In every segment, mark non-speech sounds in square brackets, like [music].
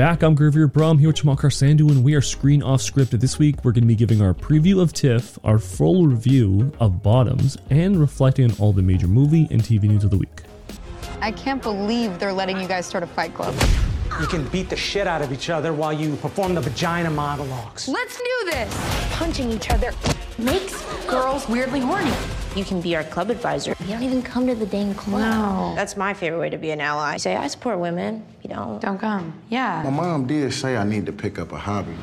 And we're back. I'm Gravier Brum here with Chamakar Sandhu, and we are screen off script. This week, we're going to be giving our preview of TIFF, our full review of Bottoms, and reflecting on all the major movie and TV news of the week. I can't believe they're letting you guys start a fight club. You can beat the shit out of each other while you perform the vagina monologues. Let's do this! Punching each other makes girls weirdly horny. You can be our club advisor. You don't even come to the dang club. Wow. That's my favorite way to be an ally. Say, I support women. You don't. Don't come. Yeah. My mom did say I need to pick up a hobby.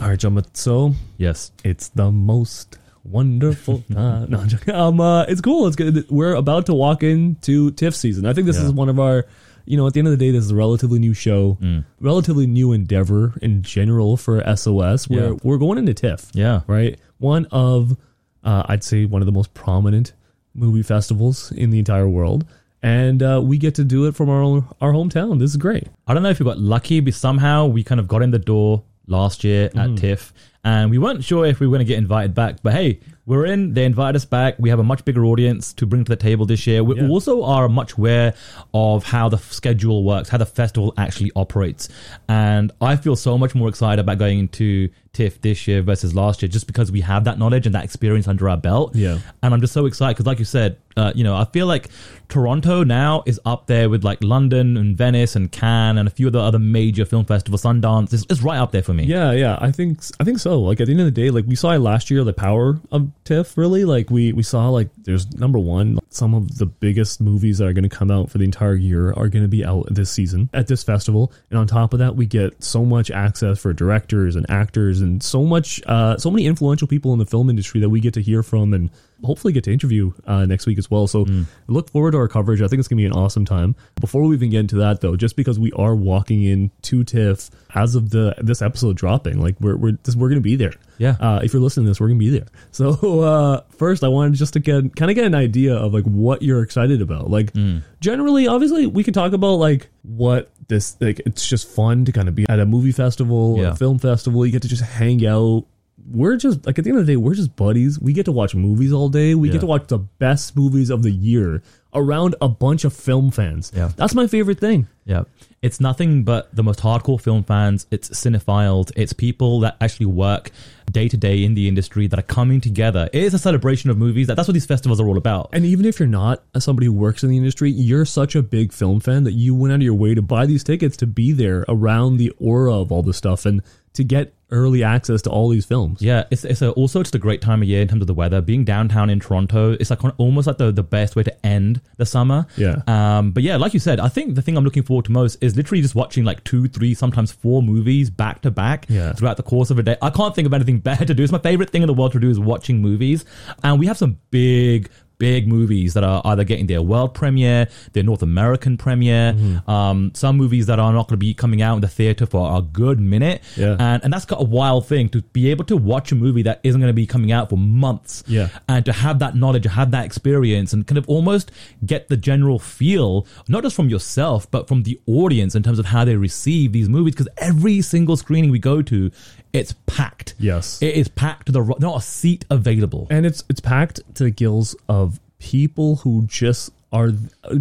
All right, Jumma. So, yes, it's the most wonderful time. [laughs] No, I'm um, uh, it's cool. It's good. We're about to walk into TIFF season. I think this Yeah. is one of our, you know, at the end of the day, this is a relatively new show, relatively new endeavor in general for SOS. Where Yeah. we're going into TIFF. Yeah. right. One of, uh, I'd say, one of the most prominent movie festivals in the entire world, and uh, we get to do it from our own, our hometown. This is great. I don't know if we got lucky, but somehow we kind of got in the door last year at TIFF, and we weren't sure if we were going to get invited back. But hey, we're in. They invited us back. We have a much bigger audience to bring to the table this year. We Yeah. also are much aware of how the schedule works, how the festival actually operates, and I feel so much more excited about going into TIFF this year versus last year, just because we have that knowledge and that experience under our belt. Yeah. and I'm just so excited because, like you said, uh, you know, I feel like Toronto now is up there with like London and Venice and Cannes and a few of the other major film festivals. Sundance is it's right up there for me. Yeah, yeah, I think I think so. Like at the end of the day, like we saw last year, the power of TIFF. Really, like we we saw like there's number one, some of the biggest movies that are going to come out for the entire year are going to be out this season at this festival, and on top of that, we get so much access for directors and actors and so much, uh, so many influential people in the film industry that we get to hear from and hopefully get to interview uh, next week as well. So look forward to our coverage. I think it's gonna be an awesome time. Before we even get into that though, just because we are walking in to TIFF as of the this episode dropping, like we're we're this, we're gonna be there. Yeah. Uh, if you're listening to this, we're gonna be there. [laughs] So uh, first, I wanted just to get kind of get an idea of like what you're excited about. Like generally, obviously, we can talk about like what this like. It's just fun to kind of be at a movie festival, or Yeah. a film festival. You get to just hang out. We're just like at the end of the day, we're just buddies. We get to watch movies all day. We Yeah. get to watch the best movies of the year around a bunch of film fans. Yeah. That's my favorite thing. Yeah. It's nothing but the most hardcore film fans. It's cinephiles. It's people that actually work day to day in the industry that are coming together. It is a celebration of movies. That- That's what these festivals are all about. And even if you're not a- somebody who works in the industry, you're such a big film fan that you went out of your way to buy these tickets to be there around the aura of all this stuff and to get early access to all these films. Yeah, it's it's a, also just a great time of year in terms of the weather. Being downtown in Toronto, it's like almost like the, the best way to end the summer. Yeah. Um. But yeah, like you said, I think the thing I'm looking forward to most is literally just watching like two, three, sometimes four movies back to back Yeah. throughout the course of a day. I can't think of anything better to do. It's my favorite thing in the world to do is watching movies, and we have some big. Big movies that are either getting their world premiere, their North American premiere, Mm-hmm. um, some movies that are not going to be coming out in the theater for a good minute, Yeah. and and that's got a wild thing to be able to watch a movie that isn't going to be coming out for months. Yeah. And to have that knowledge, to have that experience, and kind of almost get the general feel, not just from yourself, but from the audience in terms of how they receive these movies. Because every single screening we go to, it's packed. Yes. It is packed to the ro- not a seat available. And it's it's packed to the gills of people who just are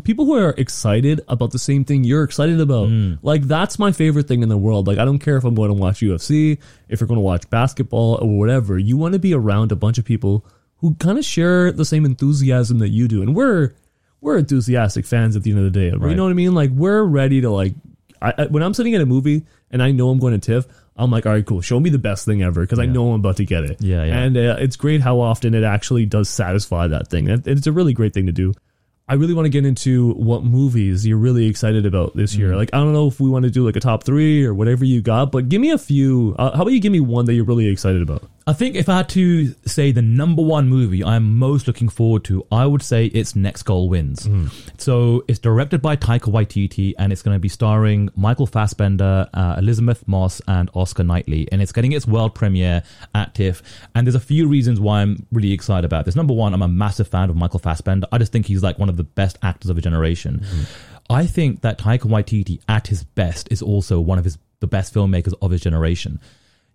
people who are excited about the same thing you're excited about. Mm. Like that's my favorite thing in the world. Like I don't care if I'm going to watch UFC, if you're going to watch basketball or whatever. You want to be around a bunch of people who kind of share the same enthusiasm that you do. And we're we're enthusiastic fans at the end of the day. You Right. know what I mean? Like we're ready to like I, I, when I'm sitting in a movie and I know I'm going to TIFF, I'm like, all right, cool. Show me the best thing ever because I know I'm about to get it. Yeah, yeah. And uh, it's great how often it actually does satisfy that thing. And it's a really great thing to do. I really want to get into what movies you're really excited about this Mm. year. Like, I don't know if we want to do like a top three or whatever you got, but give me a few. Uh, how about you give me one that you're really excited about? I think if I had to say the number one movie I'm most looking forward to, I would say it's Next Goal Wins. So it's directed by Taika Waititi and it's going to be starring Michael Fassbender, uh, Elisabeth Moss, and Oscar Knightley. And it's getting its world premiere at TIFF. And there's a few reasons why I'm really excited about this. Number one, I'm a massive fan of Michael Fassbender. I just think he's like one of the best actors of a generation. Mm-hmm. I think that Taika Waititi at his best is also one of his the best filmmakers of his generation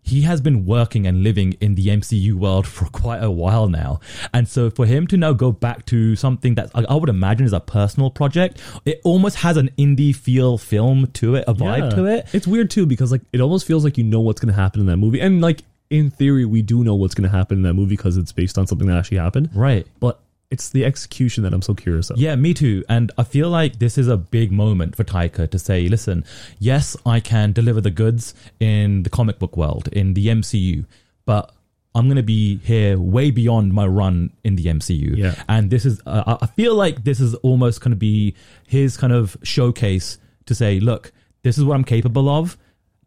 he has been working and living in the MCU world for quite a while now. And so for him to now go back to something that I, I would imagine is a personal project, it almost has an indie feel film to it, a vibe Yeah. to it. It's weird too because like it almost feels like you know what's going to happen in that movie, and like in theory we do know what's going to happen in that movie because it's based on something that actually happened. Right. But it's the execution that I'm so curious of. Yeah, me too. And I feel like this is a big moment for Taika to say, listen, yes, I can deliver the goods in the comic book world, in the MCU, but I'm going to be here way beyond my run in the MCU. Yeah. And this is, uh, I I feel like this is almost going to be his kind of showcase to say, look, this is what I'm capable of.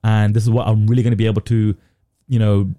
And this is what I'm really going to be able to, you know,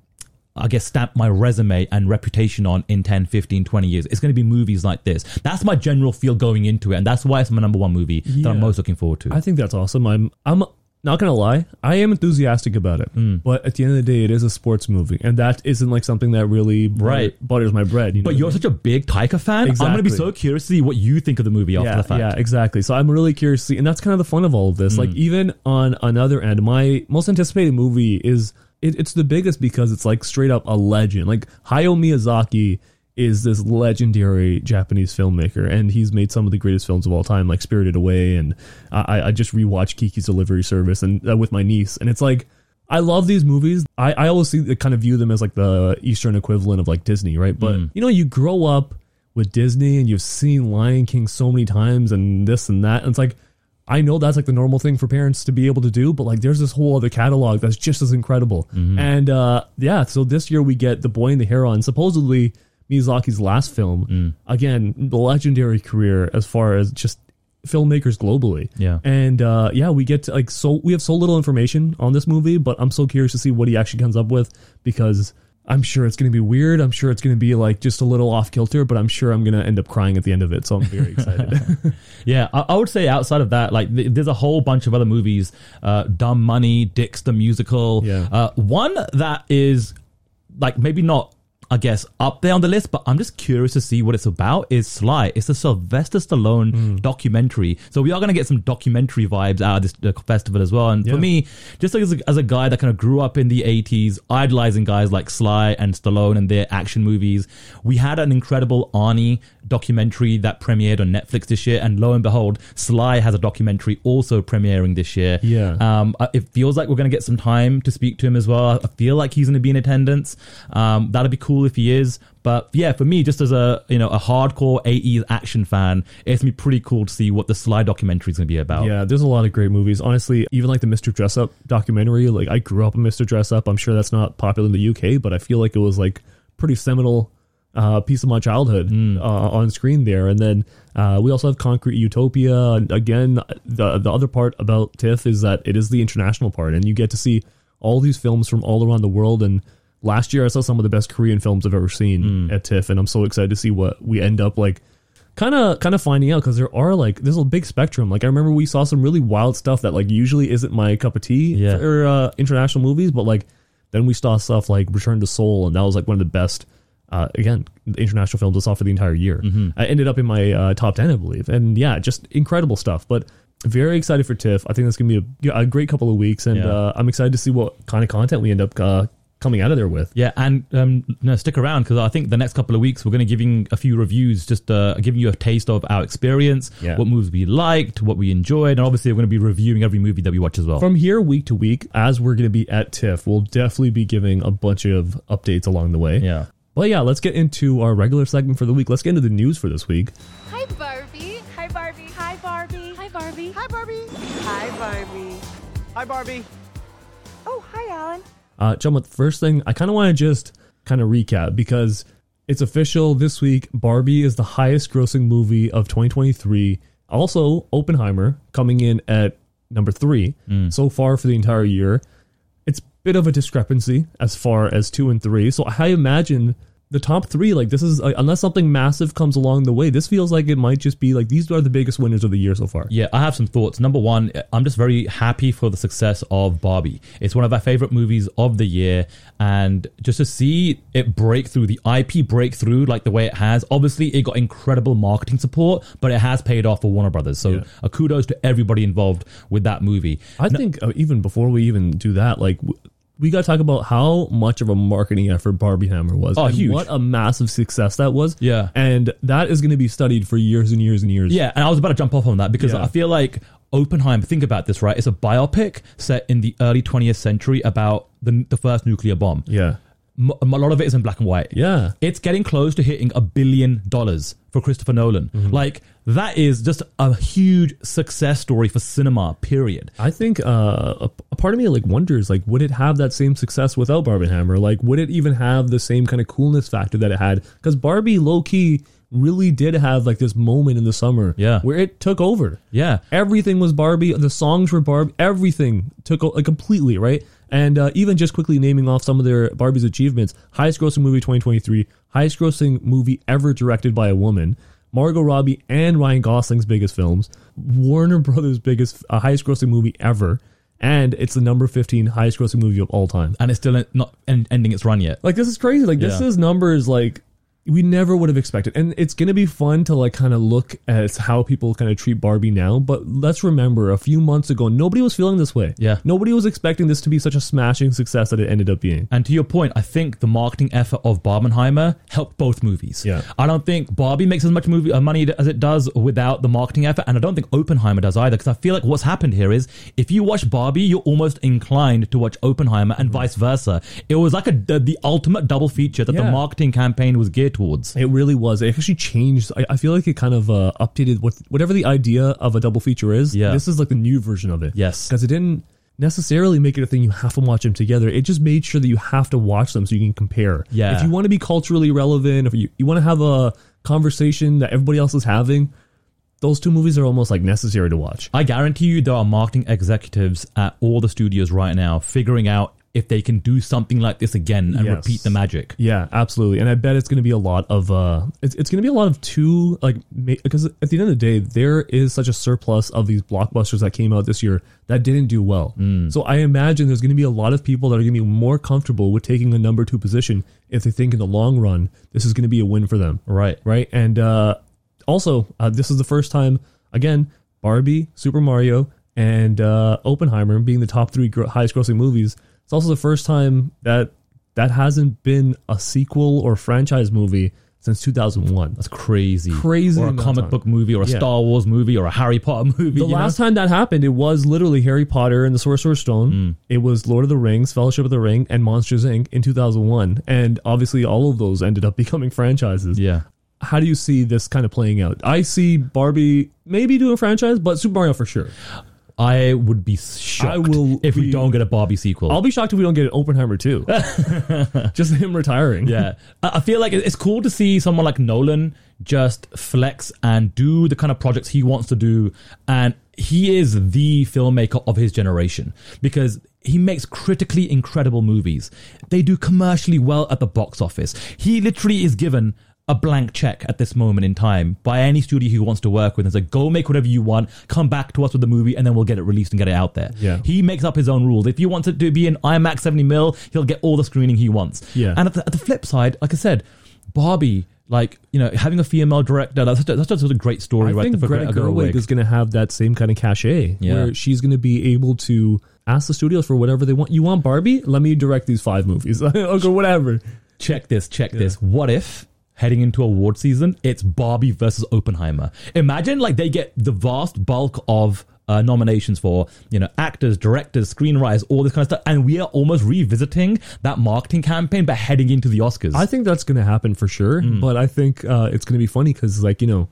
I guess stamp my resume and reputation on in 10, 15, 20 years. It's going to be movies like this. That's my general feel going into it. And that's why it's my number one movie that I'm most looking forward to. I think that's awesome. I'm I'm not gonna lie, I am enthusiastic about it. Hmm. But at the end of the day, it is a sports movie, and that isn't like something that really butter- Right. butters my bread. You know but you're I mean? such a big Taika fan. I'm going to be so curious to see what you think of the movie after yeah, the fact. yeah, exactly. So I'm really curious to see, and that's kind of the fun of all of this. Hmm. Like even on another end, my most anticipated movie is it, it's the biggest because it's like straight up a legend. Like Hayao Miyazaki is this legendary Japanese filmmaker, and he's made some of the greatest films of all time, like Spirited Away, and I, I just rewatched Kiki's Delivery Service and uh, with my niece, and it's like. I love these movies. I, I always see kind of view them as like the Eastern equivalent of like Disney, right? But Hmm. you know, you grow up with Disney and you've seen Lion King so many times and this and that. And it's like, I know that's like the normal thing for parents to be able to do, but like there's this whole other catalog that's just as incredible. Mm-hmm. And uh, yeah, so this year we get The Boy and the Heron, supposedly Miyazaki's last film. Mm. Again, the legendary career as far as just filmmakers globally. Yeah. And uh, yeah, we get to, like so we have so little information on this movie, but I'm so curious to see what he actually comes up with because I'm sure it's going to be weird. I'm sure it's going to be like just a little off kilter, but I'm sure I'm going to end up crying at the end of it. So I'm very excited. [laughs] Yeah, I, I would say outside of that, like th- there's a whole bunch of other movies, uh, Dumb Money, Dicks the musical. Yeah. Uh, one that is like maybe not, I guess, up there on the list, but I'm just curious to see what it's about. Is Sly? It's a Sylvester Stallone Hmm. documentary, so we are going to get some documentary vibes out of this uh, festival as well. And Yeah. for me, just as a, as a guy that kind of grew up in the 80s, idolizing guys like Sly and Stallone and their action movies, we had an incredible Arnie documentary that premiered on Netflix this year, and lo and behold, Sly has a documentary also premiering this year. Yeah. um, uh, it feels like we're going to get some time to speak to him as well. I feel like he's going to be in attendance. Um, that'd be cool if he is. But yeah, for me, just as a you know a hardcore 80s action fan, it's gonna be pretty cool to see what the Sly documentary is going to be about. Yeah, there's a lot of great movies. Honestly, even like the Mr. Dress Up documentary. Like I grew up in Mr. Dress Up. I'm sure that's not popular in the UK, but I feel like it was like pretty seminal uh, piece of my childhood uh, on screen there. And then uh, we also have Concrete Utopia. And again, the the other part about TIFF is that it is the international part, and you get to see all these films from all around the world. And last year, I saw some of the best Korean films I've ever seen at TIFF, and I'm so excited to see what we end up like kind of kind of finding out because there are like there's a big spectrum. Like i remember we saw some really wild stuff that like usually isn't my cup of tea Yeah. for uh, international movies but like then we saw stuff like return to seoul and that was like one of the best uh, again international films i saw for the entire year. I ended up in my uh, top 10 i believe and yeah just incredible stuff but very excited for tiff. I think that's gonna be a, a great couple of weeks and Yeah. uh, i'm excited to see what kind of content we end up uh, coming out of there with Yeah, and um, no, stick around because I think the next couple of weeks we're going to giving a few reviews, just uh, giving you a taste of our experience, Yeah. what movies we liked, what we enjoyed, and obviously we're going to be reviewing every movie that we watch as well. From here, week to week, as we're going to be at TIFF, we'll definitely be giving a bunch of updates along the way. yeah. But yeah, let's get into our regular segment for the week. Let's get into the news for this week. Hi, Barbie. Hi, Barbie. Hi, Barbie. Hi, Barbie. Hi, Barbie. Hi, Barbie. Hi, Barbie. Oh, hi, Alan. Uh, John, the first thing, I kind of want to just kind of recap because it's official this week. Barbie is the highest grossing movie of 2023. Also, Oppenheimer coming in at number three so far for the entire year. It's a bit of a discrepancy as far as two and three. So I imagine the top three, like this is, like, unless something massive comes along the way, this feels like it might just be like these are the biggest winners of the year so far. Yeah, I have some thoughts. Number one, I'm just very happy for the success of Barbie. It's one of our favorite movies of the year, and just to see it break through the IP breakthrough like the way it has. Obviously, it got incredible marketing support, but it has paid off for Warner Brothers. So, Yeah. a kudos to everybody involved with that movie. I think uh, even before we even do that, like w- we got to talk about how much of a marketing effort Barbenheimer was. Oh, and huge. What a massive success that was. Yeah. And that is going to be studied for years and years and years. Yeah, and I was about to jump off on that because Yeah. I feel like Oppenheimer. Think about this, right? It's a biopic set in the early 20th century about the the first nuclear bomb. Yeah. M- a lot of it is in black and white. Yeah. It's getting close to hitting a billion dollars for Christopher Nolan. Mm-hmm. Like that is just a huge success story for cinema. Period. I think uh, a, a part of me like wonders like would it have that same success without Barbenheimer? Like would it even have the same kind of coolness factor that it had? Because Barbie low key really did have like this moment in the summer, Yeah. where it took over. Yeah. everything was Barbie. The songs were Barbie. Everything took o- like completely right. And uh, even just quickly naming off some of their Barbie's achievements: highest grossing movie 2023, highest grossing movie ever directed by a woman. Margot Robbie and Ryan Gosling's biggest films, Warner [laughs] Brothers' biggest, uh, highest grossing movie ever, and it's the number 15 highest grossing movie of all time. And it's still not en- ending its run yet. Like this is crazy. Like this Yeah. is numbers like we never would have expected. And it's gonna be fun to like kind of look at how people kind of treat Barbie now. But let's remember a few months ago, nobody was feeling this way. Yeah. Nobody was expecting this to be such a smashing success that it ended up being. And to your point, I think the marketing effort of Barbenheimer helped both movies. Yeah. I don't think Barbie makes as much movie uh, money as it does without the marketing effort, and I don't think Oppenheimer does either. Because I feel like what's happened here is if you watch Barbie, you're almost inclined to watch Oppenheimer, and vice versa. It was like a the, the ultimate double feature that the marketing campaign was geared towards. It really was. It actually changed. I, I feel like it kind of uh, updated what whatever the idea of a double feature is. Yeah. This is like the new version of it. Yes. Because it didn't necessarily make it a thing you have to watch them together. It just made sure that you have to watch them so you can compare. Yeah. If you want to be culturally relevant, if you, you want to have a conversation that everybody else is having, those two movies are almost like necessary to watch. I guarantee you there are marketing executives at all the studios right now figuring out if they can do something like this again and Yes. repeat the magic. Yeah, absolutely. And I bet it's going to be a lot of uh it's, it's going to be a lot of two like because at the end of the day there is such a surplus of these blockbusters that came out this year that didn't do well. So I imagine there's going to be a lot of people that are going to be more comfortable with taking a number 2 position if they think in the long run this is going to be a win for them. Right. Right? And uh also, uh, this is the first time again Barbie, Super Mario and uh Oppenheimer being the top 3 gro- highest grossing movies. It's also the first time that that hasn't been a sequel or franchise movie since 2001. That's crazy. Crazy Or a comic time. book movie or a Yeah. Star Wars movie or a Harry Potter [laughs] movie. The you know? last time that happened, it was literally Harry Potter and the Sorcerer's Stone. Mm. It was Lord of the Rings, Fellowship of the Ring, and Monsters Inc. in 2001. And obviously, all of those ended up [laughs] becoming franchises. Yeah. How do you see this kind of playing out? I see Barbie maybe doing a franchise, but Super Mario for sure. I would be shocked I will if we be- don't get a Barbie sequel. I'll be shocked if we don't get an Oppenheimer too. [laughs] Just him retiring. yeah. I I feel like it's cool to see someone like Nolan just flex and do the kind of projects he wants to do. And he is the filmmaker of his generation because he makes critically incredible movies. They do commercially well at the box office. He literally is given a blank check at this moment in time by any studio he wants to work with and say, go make whatever you want, come back to us with the movie, and then we'll get it released and get it out there. Yeah. He makes up his own rules. If he wants it to be in IMAX 70 mil, he'll get all the screening he wants. Yeah. And at the, at the flip side, like I said, Barbie, like, you know, having a female director, that's just, that's just a great story, I right? think Greta Gerwig is going to have that same kind of cachet Yeah. where she's going to be able to ask the studios for whatever they want. You want Barbie? Let me direct these five movies. [laughs] okay, whatever. check this, check this. What if heading into award season, it's Barbie versus Oppenheimer? Imagine like they get the vast bulk of uh, nominations for you know actors, directors, screenwriters, all this kind of stuff, and we are almost revisiting that marketing campaign, but heading into the Oscars. I think that's going to happen for sure. Hmm. But I think uh, it's going to be funny because, like, you know,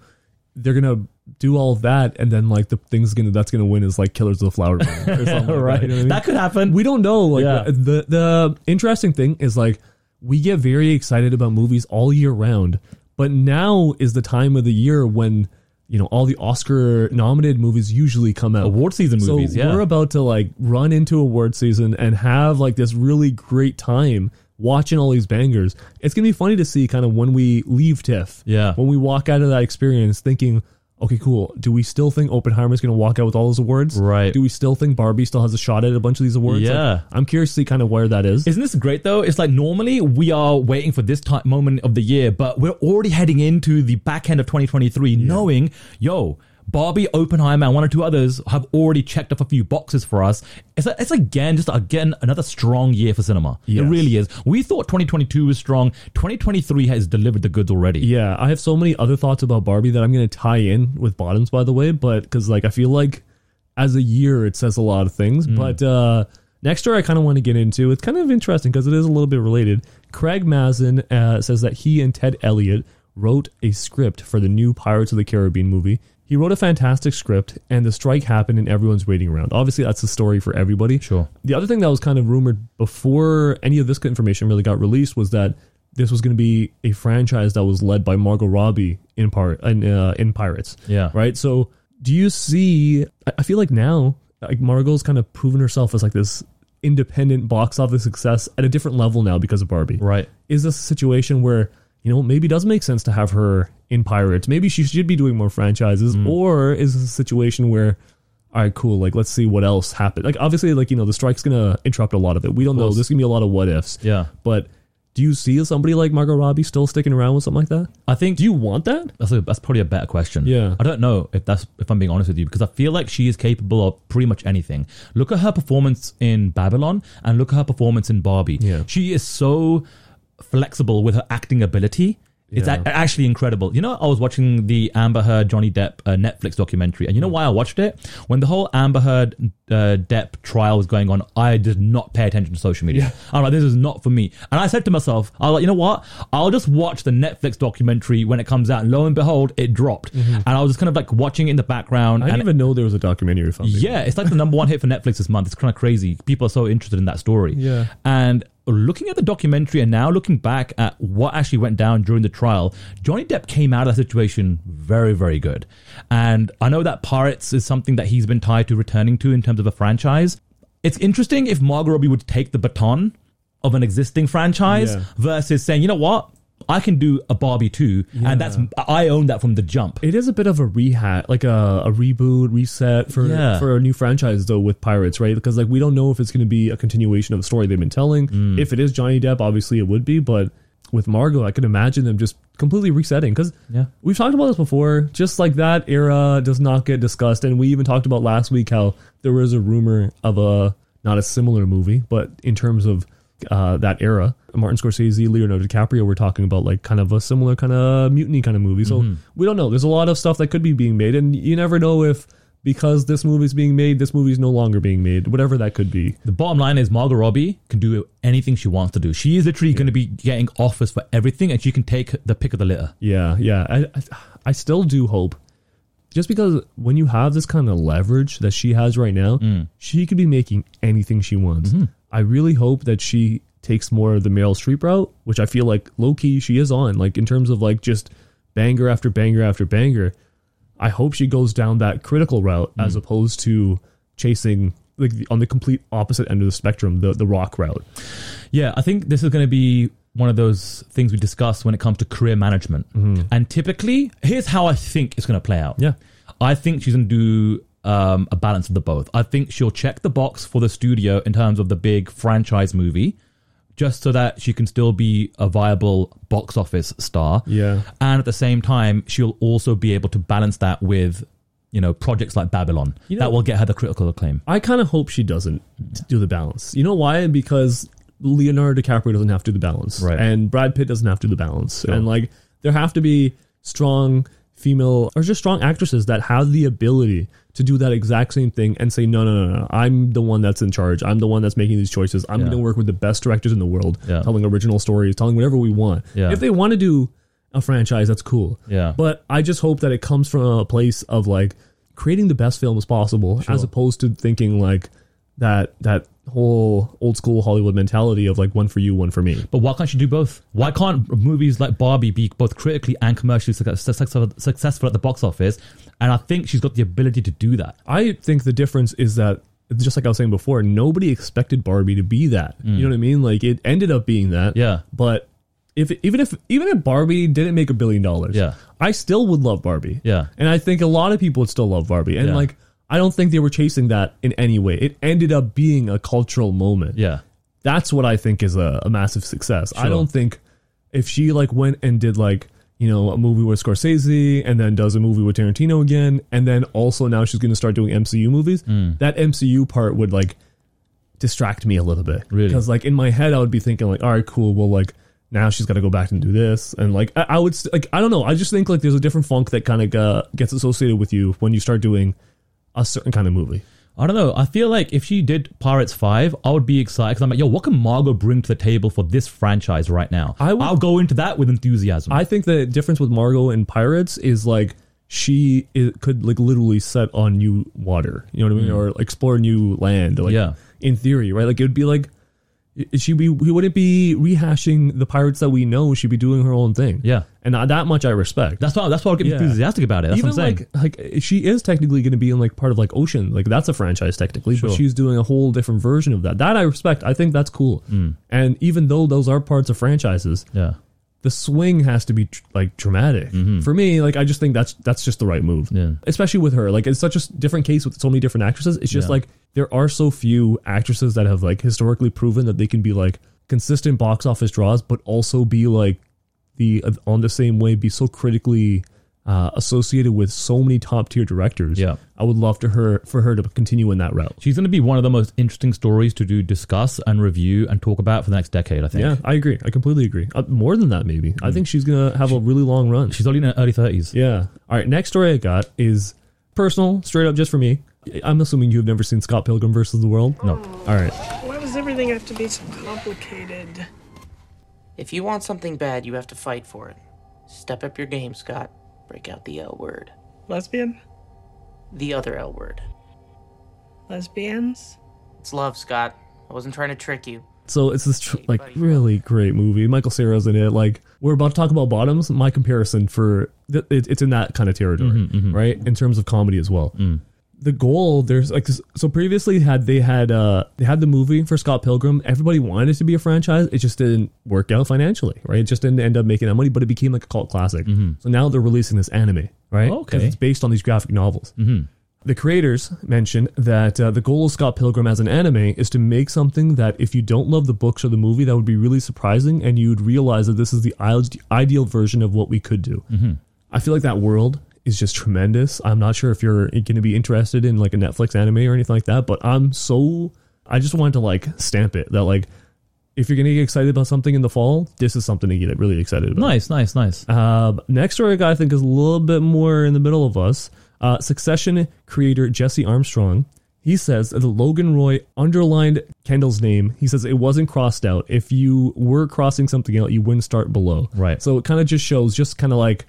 they're going to do all of that, and then like the things gonna that's going to win is like Killers of the Flower Moon or [laughs] something. like right, that, you know I mean? that could happen. we don't know. Like Yeah. the the interesting thing is like we get very excited about movies all year round, but now is the time of the year when you know all the Oscar nominated movies usually come out. Award season so movies, yeah. we're about to like run into award season and have like this really great time watching all these bangers. It's gonna be funny to see kind of when we leave TIFF. Yeah. When we walk out of that experience thinking. Okay, cool. Do we still think Oppenheimer's going to walk out with all those awards? Right. Do we still think Barbie still has a shot at a bunch of these awards? Like, Yeah. I'm curious to see kind of where that is. Isn't this great though? It's like normally we are waiting for this time moment of the year, but we're already heading into the back end of 2023 knowing, yo, Barbie, Oppenheimer, and one or two others have already checked off a few boxes for us. It's, a, it's again, just again, another strong year for cinema. It really is. We thought 2022 was strong. 2023 has delivered the goods already. Yeah, I have so many other thoughts about Barbie that I'm going to tie in with bottoms, by the way, but because like I feel like as a year it says a lot of things. But uh, next year I kind of want to get into. It's kind of interesting because it is a little bit related. Craig Mazin uh, says that he and Ted Elliott wrote a script for the new Pirates of the Caribbean movie. He wrote a fantastic script, and the strike happened, and everyone's waiting around. Obviously, that's the story for everybody. Sure. The other thing that was kind of rumored before any of this information really got released was that this was going to be a franchise that was led by Margot Robbie in part in, uh, in Pirates. Yeah. Right. So, do you see? I- I feel like now, like Margot's kind of proven herself as like this independent box office success at a different level now because of Barbie. Right. Is this a situation where you know maybe it does make sense to have her in Pirates? Maybe she should be doing more franchises, mm. or is this a situation where all right, cool. Like, let's see what else happened. Like, obviously, like you know, the strike's gonna interrupt a lot of it. We don't know. There's gonna be a lot of what ifs. Yeah. But do you see somebody like Margot Robbie still sticking around with something like that? I think Do you want that? That's a, that's probably a better question. Yeah. I don't know if that's if I'm being honest with you because I feel like she is capable of pretty much anything. Look at her performance in Babylon and look at her performance in Barbie. Yeah. She is so flexible with her acting ability. It's Yeah. a- actually incredible. You know, I was watching the Amber Heard Johnny Depp uh, Netflix documentary, and you know why I watched it? When the whole Amber Heard uh, Depp trial was going on, I did not pay attention to social media. I'm like, this is not for me. And I said to myself, I was like, you know what? I'll just watch the Netflix documentary when it comes out. And lo and behold, it dropped, and I was just kind of like watching it in the background. I didn't even know there was a documentary yeah, it's like the number one hit for Netflix this month. It's kind of crazy. People are so interested in that story. Yeah. And looking at the documentary and now looking back at what actually went down during the trial, Johnny Depp came out of that situation very, very good. And I know that Pirates is something that he's been tied to returning to in terms of a franchise. It's interesting if Margot Robbie would take the baton of an existing franchise Yeah. versus saying, you know what? I can do a Barbie too, and that's I own that from the jump. It is a bit of a rehat, like a, a reboot, reset for Yeah. for a new franchise though with Pirates, right? Because like we don't know if it's going to be a continuation of the story they've been telling. Mm. If it is Johnny Depp, obviously it would be, but with Margot, I could imagine them just completely resetting. Because Yeah. we've talked about this before. Just like that era does not get discussed, and we even talked about last week how there was a rumor of a not a similar movie, but in terms of uh, that era, Martin Scorsese, Leonardo DiCaprio were talking about like kind of a similar kind of mutiny kind of movie. So Mm-hmm. we don't know. There's a lot of stuff that could be being made, and you never know if because this movie's being made, this movie's no longer being made. Whatever that could be. The bottom line is Margot Robbie can do anything she wants to do. She is literally going to be getting offers for everything, and she can take the pick of the litter. Yeah, yeah. I, I, I still do hope. Just because when you have this kind of leverage that she has right now, Mm. she could be making anything she wants. Mm-hmm. I really hope that she takes more of the Meryl Streep route, which I feel like low key she is on. Like in terms of like just banger after banger after banger. I hope she goes down that critical route Mm. as opposed to chasing like on the complete opposite end of the spectrum, the the rock route. Yeah, I think this is going to be one of those things we discuss when it comes to career management. And typically, here's how I think it's going to play out. Yeah. I think she's going to do um, a balance of the both. I think she'll check the box for the studio in terms of the big franchise movie, just so that she can still be a viable box office star. Yeah. And at the same time, she'll also be able to balance that with, you know, projects like Babylon You know- that will get her the critical acclaim. I kind of hope she doesn't do the balance. You know why? Because Leonardo DiCaprio doesn't have to do the balance, Right. And Brad Pitt doesn't have to do the balance, and like there have to be strong female or just strong actresses that have the ability to do that exact same thing and say, no, no, no, no, I'm the one that's in charge. I'm the one that's making these choices. I'm Yeah. going to work with the best directors in the world, Yeah. telling original stories, telling whatever we want. Yeah. If they want to do a franchise, that's cool. Yeah. But I just hope that it comes from a place of like creating the best films possible, as opposed to thinking like that that whole old school Hollywood mentality of like one for you, one for me. But why can't she do both? Why can't movies like Barbie be both critically and commercially successful, successful at the box office? And I think she's got the ability to do that. I think the difference is that just like I was saying before, nobody expected Barbie to be that. You know what I mean? Like it ended up being that. Mm. Yeah. But if even if even if Barbie didn't make a billion dollars, Yeah. I still would love Barbie. Yeah. And I think a lot of people would still love Barbie. And Yeah. like I don't think they were chasing that in any way. It ended up being a cultural moment. Yeah. That's what I think is a, a massive success. I don't think if she like went and did like you know, a movie with Scorsese and then does a movie with Tarantino again. And then also now she's going to start doing MCU movies. Mm. That MCU part would like distract me a little bit. Really? Because like in my head, I would be thinking like, all right, cool. Well, like now she's got to go back and do this. And like, I, I would like, I don't know. I just think like there's a different funk that kind of uh, gets associated with you when you start doing a certain kind of movie. I don't know. I feel like if she did Pirates 5, I would be excited because I'm like, yo, what can Margot bring to the table for this franchise right now? I would- I'll go into that with enthusiasm. I think the difference with Margot and Pirates is like she could like literally set on new water, you know what I mean, or explore new land. Like, Mm. Yeah. in theory, right? Like it would be like she be we wouldn't be rehashing the pirates that we know. She'd be doing her own thing. Yeah. and that much I respect. that's why that's why I get Yeah. enthusiastic about it. That's Even what I'm saying. like like she is technically going to be in like part of like Ocean, like that's a franchise technically, but she's doing a whole different version of that. That I respect. I think that's cool. Mm. And even though those are parts of franchises, yeah. The swing has to be tr- like dramatic for me like i just think that's that's just the right move Mm-hmm. Yeah. especially with her like it's such a different case with so many different actresses it's just Yeah. like there are so few actresses that have like historically proven that they can be like consistent box office draws but also be like the uh, on the same way be so critically uh, associated with so many top tier directors Yeah. i would love to her for her to continue in that route She's going to be one of the most interesting stories to do discuss and review and talk about for the next decade, I think. yeah i agree i completely agree uh, more than that maybe i think she's gonna have a really long run She's already in her early 30s. Yeah. All right. Next story I got is personal, straight up, just for me. I'm assuming you've never seen Scott Pilgrim versus the World. No. All right. Why does everything have to be so complicated? If you want something bad, you have to fight for it. Step up your game, Scott. Break out the L word. Lesbian? The other L word. Lesbians? It's love, Scott. I wasn't trying to trick you. So it's this tr- like really great movie. Michael Cera's in it. Like we're about to talk about bottoms. My comparison for th- it, it's in that kind of territory, mm-hmm, mm-hmm. right? In terms of comedy as well. Mm. The goal there's like so previously had they had uh they had the movie for Scott Pilgrim. Everybody wanted it to be a franchise. It just didn't work out financially, right? It just didn't end up making that money, but it became like a cult classic. So now they're releasing this anime, right? 'Cause Okay. it's based on these graphic novels. The creators mentioned that uh, the goal of Scott Pilgrim as an anime is to make something that if you don't love the books or the movie, that would be really surprising, and you'd realize that this is the ideal version of what we could do. I feel like that world is just tremendous. I'm not sure if you're going to be interested in like a Netflix anime or anything like that, but I'm so I just wanted to like stamp it that like if you're going to get excited about something in the fall, this is something to get really excited about. Nice, nice, nice. Um, next story I I think, is a little bit more in the middle of us. Uh, Succession creator Jesse Armstrong. He says that the Logan Roy underlined Kendall's name. He says it wasn't crossed out. If you were crossing something out, you wouldn't start below. Right. So it kind of just shows, just kind of like,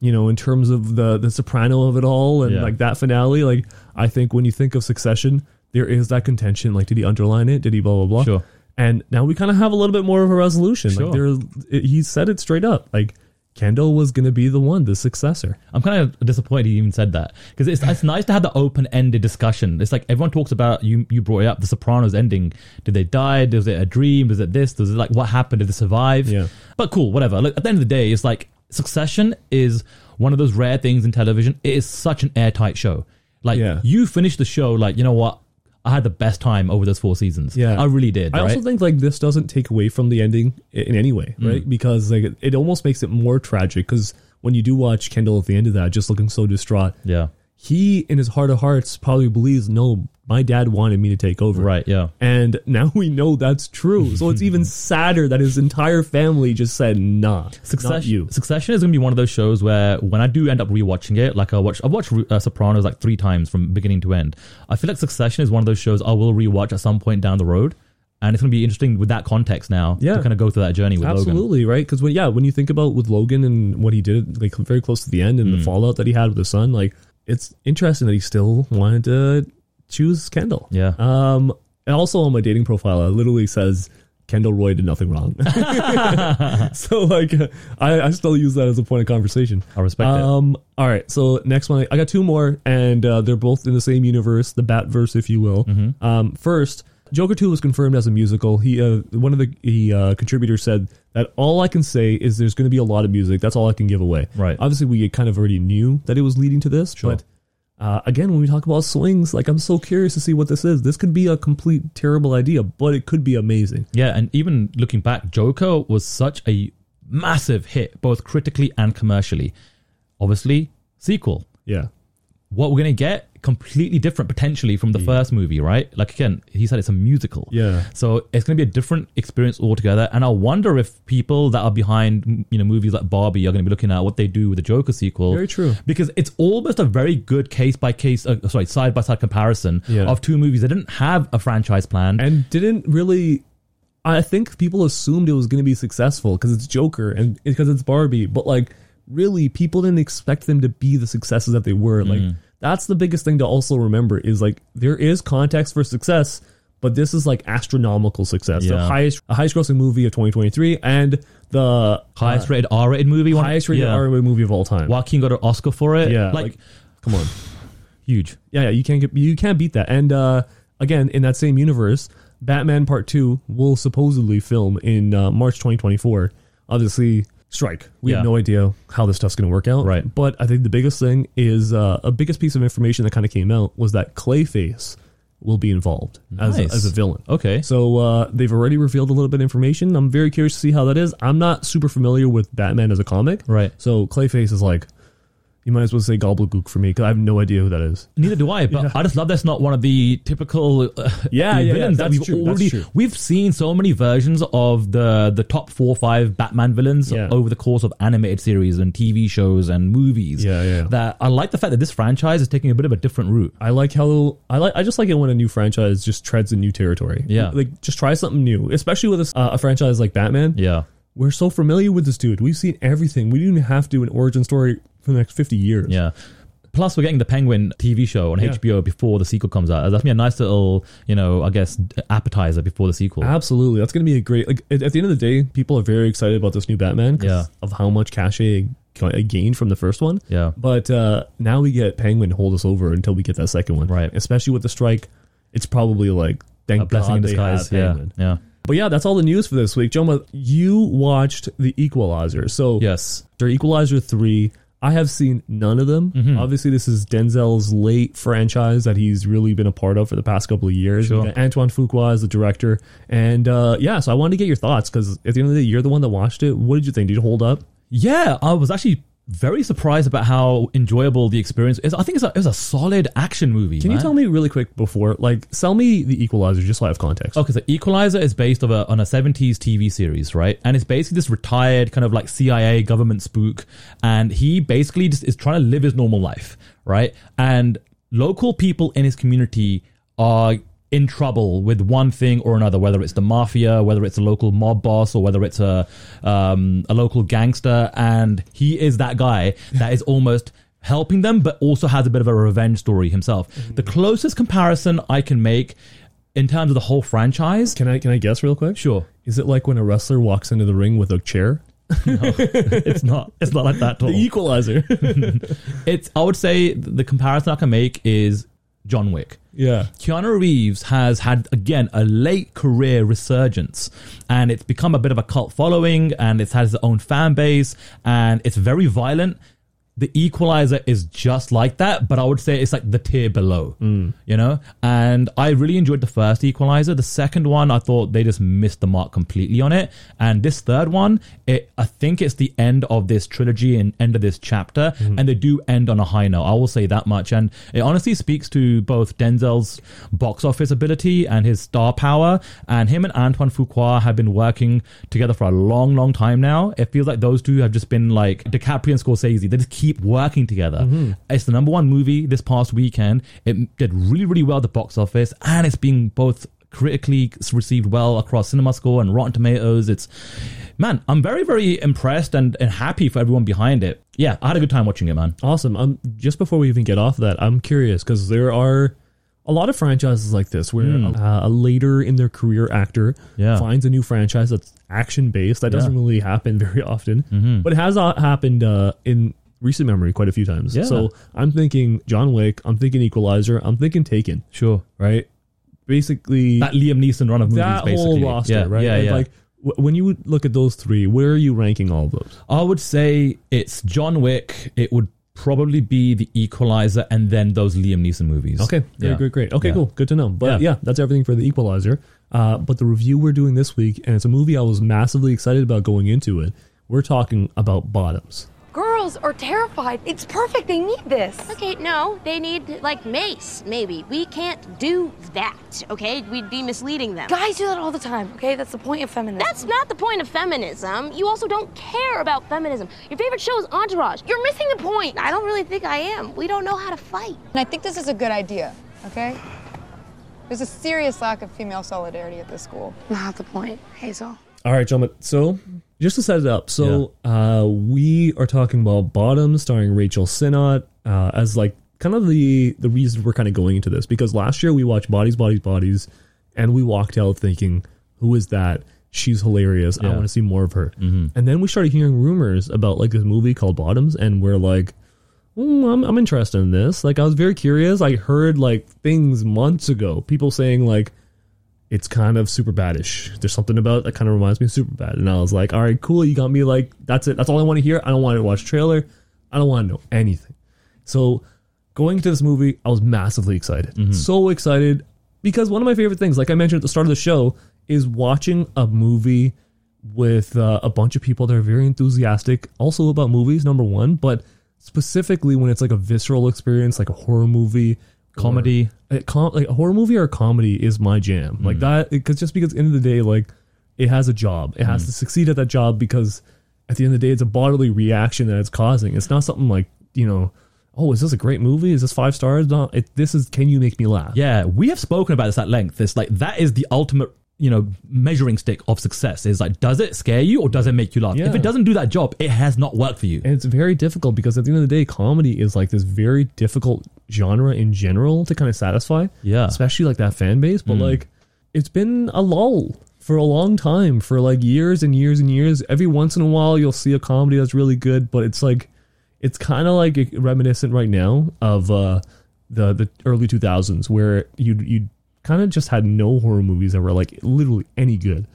you know, in terms of the the soprano of it all and Yeah. like that finale. Like I think when you think of Succession, there is that contention. Like, did he underline it? Did he blah blah blah? Sure. And now we kind of have a little bit more of a resolution. Sure. Like there, it- he said it straight up. Like Kendall was going to be the one, the successor. I'm kind of disappointed he even said that because it's, it's nice to have the open ended discussion. It's like everyone talks about you. You brought it up the Sopranos ending. Did they die? Was it a dream? Was it this? Was it like what happened? Did they survive? Yeah. But cool, whatever. Look, at the end of the day, it's like Succession is one of those rare things in television. It is such an airtight show. Like Yeah. you finish the show, like you know what? I had the best time over those four seasons. Yeah. I really did. I right? also think like this doesn't take away from the ending i- in any way, Mm. right? Because like it, it almost makes it more tragic. Because when you do watch Kendall at the end of that, just looking so distraught, yeah. he in his heart of hearts probably believes, no, my dad wanted me to take over. Right. Yeah. And now we know that's true. So it's even [laughs] sadder that his entire family just said, nah, not Succession, you. Succession is going to be one of those shows where when I do end up rewatching it, like I watch, I've watched uh, Sopranos like three times from beginning to end. I feel like Succession is one of those shows I will rewatch at some point down the road, and it's going to be interesting with that context now Yeah. to kind of go through that journey with Logan. Absolutely, right? Because when yeah, when you think about with Logan and what he did, like very close to the end, and Mm. the fallout that he had with his son, like it's interesting that he still wanted to choose Kendall. Yeah. Um, and also on my dating profile, it literally says Kendall Roy did nothing wrong. [laughs] so like, I, I still use that as a point of conversation. I respect it. Um, all right, so next one, I got two more, and uh, they're both in the same universe, the Batverse, if you will. Mm-hmm. Um, first, Joker Two was confirmed as a musical. He, uh, one of the he, uh, contributors said that all I can say is there's going to be a lot of music. That's all I can give away. Right. Obviously, we kind of already knew that it was leading to this, Sure. but. Uh, again, when we talk about swings, like I'm so curious to see what this is. This could be a complete terrible idea, but it could be amazing. Yeah, and even looking back, Joker was such a massive hit, both critically and commercially. Obviously, sequel. Yeah. What we're gonna get completely different potentially from the first movie, right? Like again, he said it's a musical. Yeah. So it's going to be a different experience altogether. And I wonder if people that are behind, you know, movies like Barbie are going to be looking at what they do with the Joker sequel. Very true. Because it's almost a very good case by case, uh, sorry, side by side comparison Yeah. of two movies that didn't have a franchise plan. and didn't really i think people assumed it was going to be successful because it's joker and because it's barbie but like really people didn't expect them to be the successes that they were like Mm. That's the biggest thing to also remember is like there is context for success but this is like astronomical success the highest a highest grossing movie of 2023 and the highest uh, rated R rated movie. one- highest rated yeah. R-rated movie of all time Joaquin got an Oscar for it. yeah Like, like come on huge. yeah, yeah, you can't get you can't beat that. And uh, again, in that same universe, Batman Part Two will supposedly film in uh, March 2024. Obviously, strike. We Yeah. have no idea how this stuff's going to work out. Right. But I think the biggest thing is uh, a biggest piece of information that kind of came out was that Clayface will be involved as, a, as a villain. Okay. So uh, they've already revealed a little bit of information. I'm very curious to see how that is. I'm not super familiar with Batman as a comic. Right. So Clayface is like, you might as well say Gobbledygook for me because I have no idea who that is. Neither do I, but I just love that's not one of the typical uh, Yeah, [laughs] yeah, yeah, villains that that's we've true, already we've seen so many versions of the the top four or five Batman villains Yeah. over the course of animated series and TV shows and movies. Yeah, yeah. That I like the fact that this franchise is taking a bit of a different route. I like how I like. I just like it when a new franchise just treads a new territory. Yeah. like just try something new, especially with a, uh, a franchise like Batman. Yeah. We're so familiar with this dude. We've seen everything. We didn't have to do an origin story for the next fifty years. Yeah. Plus, we're getting the Penguin TV show on Yeah. HBO before the sequel comes out. That's me a nice little, you know, I guess appetizer before the sequel. absolutely. That's gonna be a great. Like at, at the end of the day, people are very excited about this new Batman. 'cause Yeah. of how much cachet it gained from the first one. Yeah. but uh, now we get Penguin to hold us over until we get that second one. Right. especially with the strike. It's probably like thank a blessing God in they disguise. have Yeah. Penguin. Yeah. But yeah, that's all the news for this week. Joma, you watched The Equalizer. So Yes. after Equalizer 3, I have seen none of them. Mm-hmm. Obviously, this is Denzel's late franchise that he's really been a part of for the past couple of years. Sure. Antoine Fuqua is the director. And uh, yeah, so I wanted to get your thoughts because at the end of the day, you're the one that watched it. What did you think? Did it hold up? Yeah, I was actually very surprised about how enjoyable the experience is. I think it's a, it was a solid action movie. Can you tell me really quick before, like, sell me The Equalizer just so I have context? Okay, so Equalizer is based of a, on a 70s TV series, right? And it's basically this retired kind of like CIA government spook. And he basically just is trying to live his normal life, right? And local people in his community are in trouble with one thing or another, whether it's the mafia, whether it's a local mob boss, or whether it's a um, a local gangster. And he is that guy that is almost helping them, but also has a bit of a revenge story himself. The closest comparison I can make in terms of the whole franchise. Can I can I guess real quick? Sure. Is it like when a wrestler walks into the ring with a chair? [laughs] no, it's not. It's not like that at all. The Equalizer. [laughs] It's. I would say the comparison I can make is John Wick. yeah. Keanu Reeves has had again a late career resurgence, and it's become a bit of a cult following, and it's had its own fan base, and it's very violent. The Equalizer is just like that, but I would say it's like the tier below, mm. you know. And I really enjoyed the first Equalizer. The second one, I thought they just missed the mark completely on it. And this third one, it I think it's the end of this trilogy and end of this chapter, mm-hmm. and they do end on a high note. I will say that much, and it honestly speaks to both Denzel's box office ability and his star power. And him and Antoine Fuqua have been working together for a long, long time now. It feels like those two have just been like DiCaprio and Scorsese. They just keep working together. It's the number one movie this past weekend. It did really, really well at the box office, and it's being both critically received well across Cinema Score and Rotten Tomatoes. It's man, I'm very, very impressed and, and happy for everyone behind it. Yeah, I had a good time watching it, man. Awesome. Um, just before we even get off of that, I'm curious because there are a lot of franchises like this where uh, a later in their career actor. Yeah. finds a new franchise that's action based. That doesn't really happen [laughs] very often, Mhm. but it has uh, happened uh, in recent memory quite a few times. Yeah. So I'm thinking John Wick. I'm thinking Equalizer. I'm thinking Taken. Sure. Right. Basically, That Liam Neeson run of movies, that basically. whole roster, yeah, right? Yeah, yeah. Like w- when you look at those three, where are you ranking all of those? I would say it's John Wick. It would probably be the Equalizer, and then those Liam Neeson movies. Okay, great, Yeah. great, great. Okay, cool, good to know. But Yeah. yeah. that's everything for the Equalizer. Uh, but the review we're doing this week, and it's a movie I was massively excited about going into it, We're talking about bottoms. Girls are terrified. It's perfect. They need this. Okay, no, they need like mace, maybe. We can't do that, okay? We'd be misleading them. Guys do that all the time, okay? That's the point of feminism. That's not the point of feminism. You also don't care about feminism. Your favorite show is Entourage. You're missing the point. I don't really think I am. We don't know how to fight. And I think this is a good idea, okay? There's a serious lack of female solidarity at this school. not the point, Hazel. All right, gentlemen. So just to set it up, so uh, we are talking about Bottom, starring Rachel Sennott, uh, as like kind of the the reason we're kind of going into this because last year we watched Bodies, Bodies, Bodies, and we walked out thinking, "Who is that? She's hilarious. I want to see more of her." And then we started hearing rumors about like this movie called Bottoms, and we're like. "Mm, I'm, I'm interested in this. Like, I was very curious. I heard like things months ago, people saying like, it's kind of super badish. There's something about it that kind of reminds me of super bad. And I was like, all right, cool. You got me like, that's it. That's all I want to hear. I don't want to watch trailer. I don't want to know anything. So going to this movie, I was massively excited. So excited because one of my favorite things, like I mentioned at the start of the show, is watching a movie with uh, a bunch of people that are very enthusiastic also about movies, number one, but specifically when it's like a visceral experience, like a horror movie, Comedy. a com- like a horror movie or a comedy is my jam. Like mm. that, because just because at the end of the day, like it has a job, it has mm. to succeed at that job because at the end of the day, it's a bodily reaction that it's causing. It's not something like you know, oh, is this a great movie? Is this five stars? No, it, this is. Can you make me laugh? Yeah, we have spoken about this at length. It's like that is the ultimate, you know, measuring stick of success. Is like, does it scare you or does it make you laugh? Yeah. If it doesn't do that job, it has not worked for you. And it's very difficult because at the end of the day, comedy is like this very difficult genre in general to kind of satisfy. Yeah. Especially like that fan base. But like, it's been a lull for a long time, for like years and years and years. Every once in a while, you'll see a comedy that's really good, but it's like, it's kind of like reminiscent right now of uh, the the early 2000s where you you kind of just had no horror movies that were like literally any good.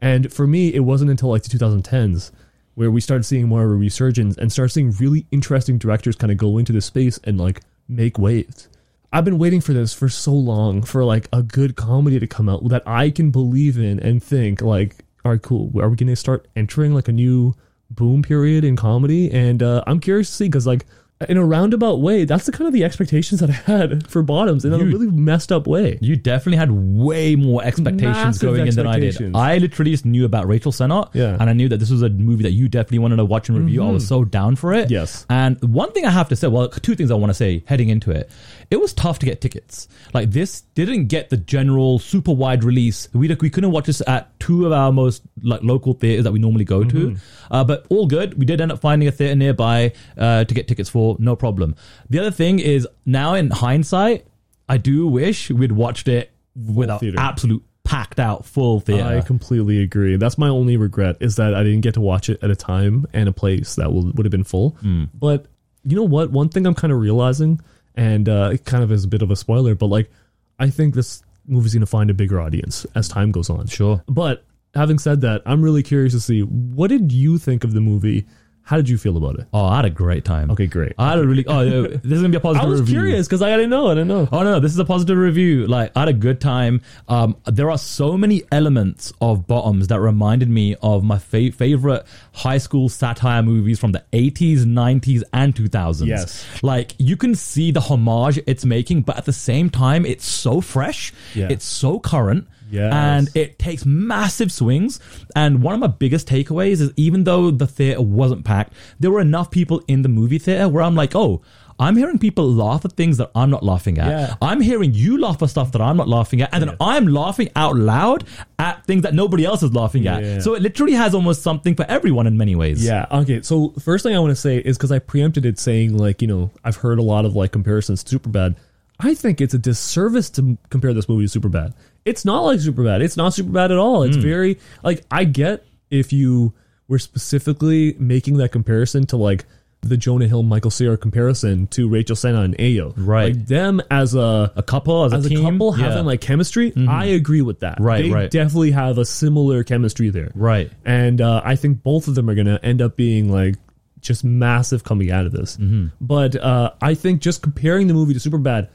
And for me, it wasn't until like the 2010s where we started seeing more of a resurgence and start seeing really interesting directors kind of go into the space and like make waves. I've been waiting for this for so long for like a good comedy to come out that I can believe in and think like, all right, cool. Are we going to start entering like a new boom period in comedy? And uh, I'm curious to see because like in a roundabout way, that's the kind of the expectations that I had [laughs] for Bottoms in a You- really messed up way. You definitely had way more expectations Massive going in than I did. expectations. I literally just knew about Rachel Sennott, Yeah. Mm-hmm. and I knew that this was a movie that you definitely wanted to watch and review. I was so down for it. Yes. And one thing I have to say, well, two things I want to say heading into it. It was tough to get tickets. Like this didn't get the general super wide release. We we couldn't watch this at two of our most like local theaters that we normally go to. Mm-hmm. Uh, but all good. We did end up finding a theater nearby uh, to get tickets for, no problem. The other thing is now in hindsight, I do wish we'd watched it with an absolute packed out full theater. I completely agree. That's my only regret is that I didn't get to watch it at a time and a place that will, would have been full. But you know what? One thing I'm kind of realizing, and uh, it kind of is a bit of a spoiler, but like I think this movie's going to find a bigger audience as time goes on. Sure. But having said that, I'm really curious to see what did you think of the movie? How did you feel about it? oh, I had a great time. Okay, great. I had a really. Oh, yeah, this is gonna be a [laughs] positive. Review. I was review. curious because I didn't know. I didn't know. Oh no, no, this is a positive review. Like I had a good time. Um, there are so many elements of Bottoms that reminded me of my fa- favorite high school satire movies from the 80s, 90s, and 2000s. Yes. Like you can see the homage it's making, but at the same time, it's so fresh. Yeah. It's so current. Yes. And it takes massive swings. And one of my biggest takeaways is even though the theater wasn't packed, there were enough people in the movie theater where I'm like, oh, I'm hearing people laugh at things that I'm not laughing at. Yeah. I'm hearing you laugh at stuff that I'm not laughing at. And then I'm laughing out loud at things that nobody else is laughing Yeah. at. So it literally has almost something for everyone in many ways. Yeah. Okay. So first thing I want to say is because I preempted it saying like you know I've heard a lot of like comparisons to Superbad. I think it's a disservice to compare this movie to Superbad. It's not like Superbad. It's not Superbad at all. It's very like I get if you were specifically making that comparison to like the Jonah Hill Michael Cera comparison to Rachel Sennott and Ayo. Right. Like them as a A couple, as, as a a team. couple yeah. Mm-hmm. having like chemistry, I agree with that. Right, They right. definitely have a similar chemistry there. Right. And uh, I think both of them are going to end up being like just massive coming out of this. Mm-hmm. But uh, I think just comparing the movie to Superbad,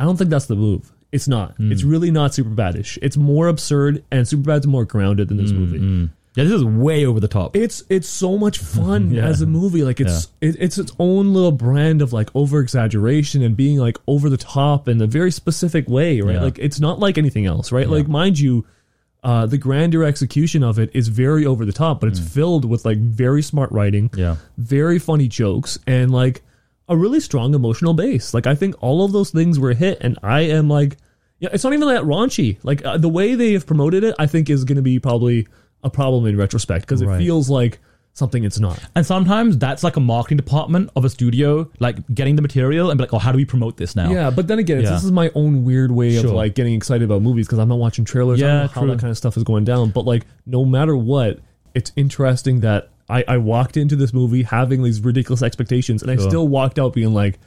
I don't think that's the move. It's not. Mm. It's really not Superbadish. It's more absurd, and super bad's more grounded than this movie. Yeah, this is way over the top. it's it's so much [laughs] fun Yeah. as a movie. Like it's it, it's its own little brand of like over exaggeration and being like over the top in a very specific way, right? Yeah. Like it's not like anything else, right? Like mind you, uh, the grander execution of it is very over the top, but it's filled with like very smart writing, Mm. Yeah. very funny jokes, and like a really strong emotional base. Like I think all of those things were hit, and I am like, yeah, it's not even that raunchy. Like uh, the way they have promoted it, I think is going to be probably a problem in retrospect because it Right. feels like something it's not. And sometimes that's like a marketing department of a studio, like getting the material and be like, oh, how do we promote this now? Yeah, but then again, it's, Yeah. this is my own weird way of Sure. like getting excited about movies because I'm not watching trailers. I don't Yeah, know how true. that kind of stuff is going down. But like, no matter what, it's interesting that I, I walked into this movie having these ridiculous expectations, and I Sure. still walked out being like,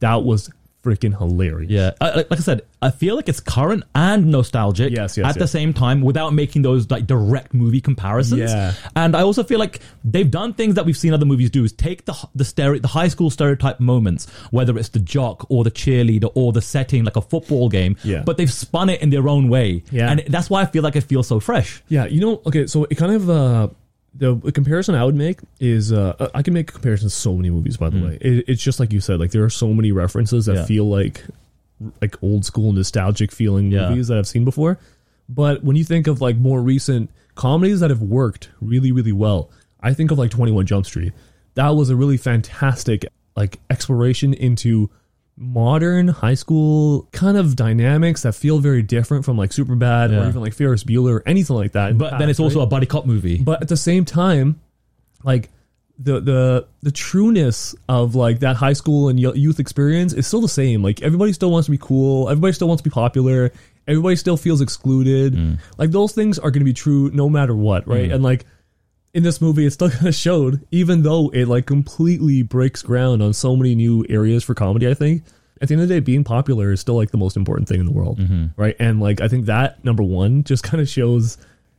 that was freaking hilarious. Yeah, I, like like I said, I feel like it's current and nostalgic Yes, yes, at the yes. same time without making those like direct movie comparisons. Yeah. and I also feel like they've done things that we've seen other movies do: is take the the stereo, the high school stereotype moments, whether it's the jock or the cheerleader or the setting like a football game. Yeah. but they've spun it in their own way. Yeah. and that's why I feel like it feels so fresh. Yeah, you know, okay, so it kind of uh the comparison I would make is uh I can make a comparison to so many movies by the way. It, it's just like you said, like there are so many references that Mm. Yeah. feel like like old school nostalgic feeling Yeah. movies that I've seen before. But when you think of like more recent comedies that have worked really really well, I think of like 21 Jump Street. That was a really fantastic like exploration into modern high school kind of dynamics that feel very different from like Superbad or Yeah. even like Ferris Bueller or anything like that. in the But then it's also right? a buddy cop movie. but at the same time, like the the the trueness of like that high school and youth experience is still the same. Like everybody still wants to be cool. Everybody still wants to be popular. Everybody still feels excluded. Mm. Like those things are going to be true no matter what, right? And like in this movie, it still [laughs] kind of showed, even though it like completely breaks ground on so many new areas for comedy. I think at the end of the day, being popular is still like the most important thing in the world, Mm-hmm. right? And like I think that number one just kind of shows